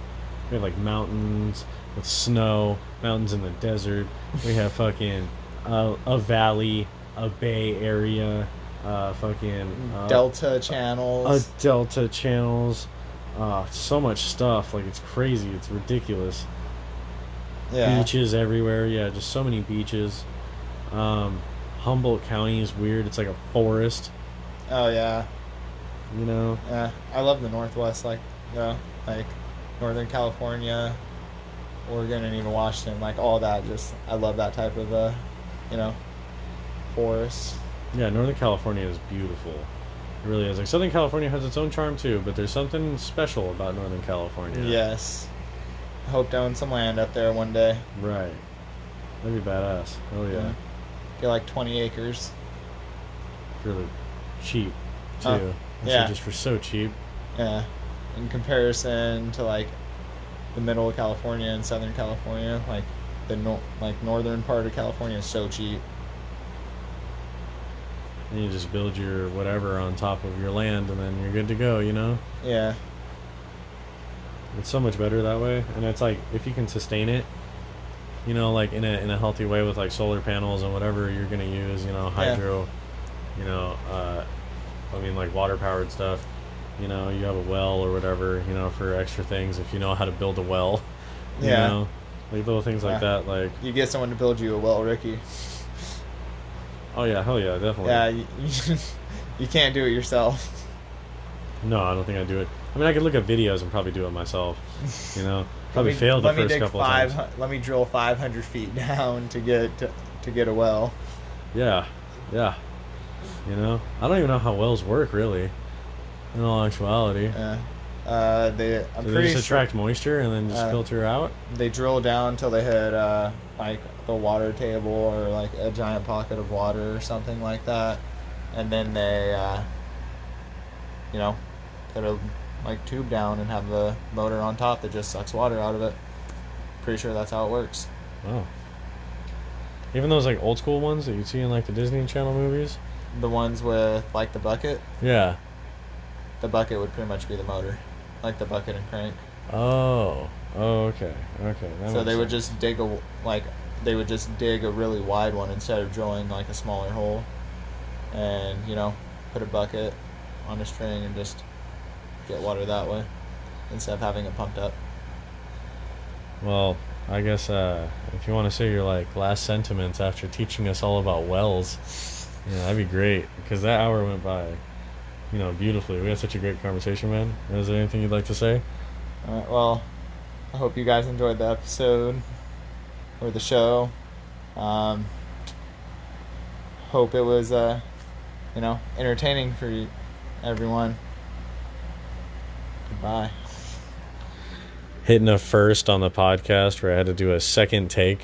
we have like mountains with snow, mountains in the desert. We have fucking uh, a valley, a bay area, uh, fucking uh, Delta a channels. delta channels. Uh, so much stuff. Like it's crazy. It's ridiculous. Yeah. Beaches everywhere. Yeah, just so many beaches. Um, Humboldt County is weird. It's like a forest. Oh yeah. You know. Yeah. I love the Northwest. Like yeah, like Northern California, Oregon, and even Washington. Like all that. Just I love that type of uh, you know, forest. Yeah, Northern California is beautiful. It really is. Like Southern California has its own charm too, but there's something special about Northern California. Yes. Hope to own some land up there one day. Right. That'd be badass. Oh yeah. Yeah. Get like 20 acres. Really cheap uh, too. Oh, That's yeah. Just for so cheap. Yeah. In comparison to like the middle of California and Southern California, like the no- like northern part of California is so cheap. And you just build your whatever on top of your land, and then you're good to go. You know. Yeah. It's so much better that way, and it's like if you can sustain it, you know, like in a in a healthy way with like solar panels and whatever you're gonna use, you know, hydro, you know, uh, I mean like water powered stuff. You know, you have a well or whatever, you know, for extra things if you know how to build a well. You Yeah. know, like little things like that. Like, You get someone to build you a well, Ricky. oh yeah, hell yeah, definitely. Yeah, you, you can't do it yourself. No, I don't think I'd do it. I mean, I could look at videos and probably do it myself. You know, probably me, failed the let me first dig couple of five, times. Let me drill 500 feet down to get to, to get a well. Yeah, yeah. You know, I don't even know how wells work really. In all actuality, Yeah. Uh, they, I'm do they just sure attract moisture and then just uh, filter out? they drill down until they hit uh, like the water table or like a giant pocket of water or something like that, and then they, uh, you know, put a like tube down and have the motor on top that just sucks water out of it. Pretty sure that's how it works. Oh. Even those like old school ones that you see in like the Disney Channel movies. The ones with like the bucket, Yeah. the bucket would pretty much be the motor, like the bucket and crank. Oh. Oh. Okay. Okay. that so they would just dig a like they would just dig a really wide one instead of drilling like a smaller hole and you know put a bucket on a string and just get water that way instead of having it pumped up Well, I guess uh, if you want to say your like last sentiments after teaching us all about wells, yeah, that'd be great because that hour went by, you know, beautifully. We had such a great conversation, man. Is there anything you'd like to say? all right well i hope you guys enjoyed the episode or the show um, hope it was uh, you know entertaining for everyone goodbye Hitting a first on the podcast where I had to do a second take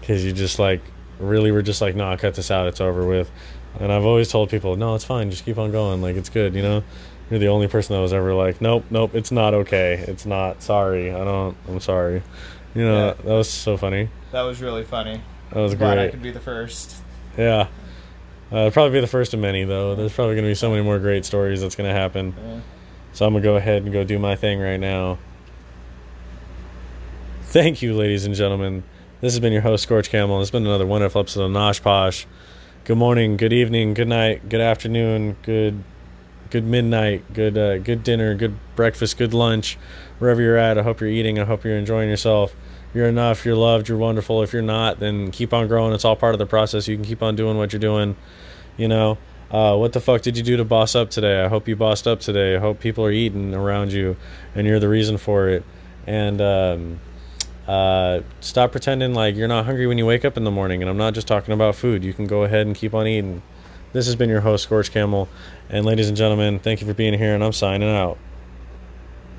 because you just like really were just like, no, cut this out. It's over with. And I've always told people, no, it's fine. Just keep on going. Like it's good, you know. You're the only person that was ever like, nope, nope, it's not okay. It's not. Sorry, I don't. I'm sorry. You know, Yeah. that was so funny. that was really funny That was glad i could be the first Yeah. Uh, probably be the first of many though. There's probably gonna be so many more great stories that's gonna happen. Yeah. So I'm gonna go ahead and go do my thing right now. Thank you, ladies and gentlemen. This has been your host, Scorch Camel. It's been another wonderful episode of Gnoshposh. Good morning, good evening, good night, good afternoon, good good midnight, good uh, good dinner, good breakfast, good lunch, wherever you're at. I hope you're eating. I hope you're enjoying yourself. You're enough. You're loved. You're wonderful. If you're not, then keep on growing. It's all part of the process. You can keep on doing what you're doing. You know, Uh, what the fuck did you do to boss up today? I hope you bossed up today. I hope people are eating around you, and you're the reason for it. And um, uh, stop pretending like you're not hungry when you wake up in the morning. And I'm not just talking about food. You can go ahead and keep on eating. This has been your host, Scorch Camel. And ladies and gentlemen, thank you for being here, and I'm signing out.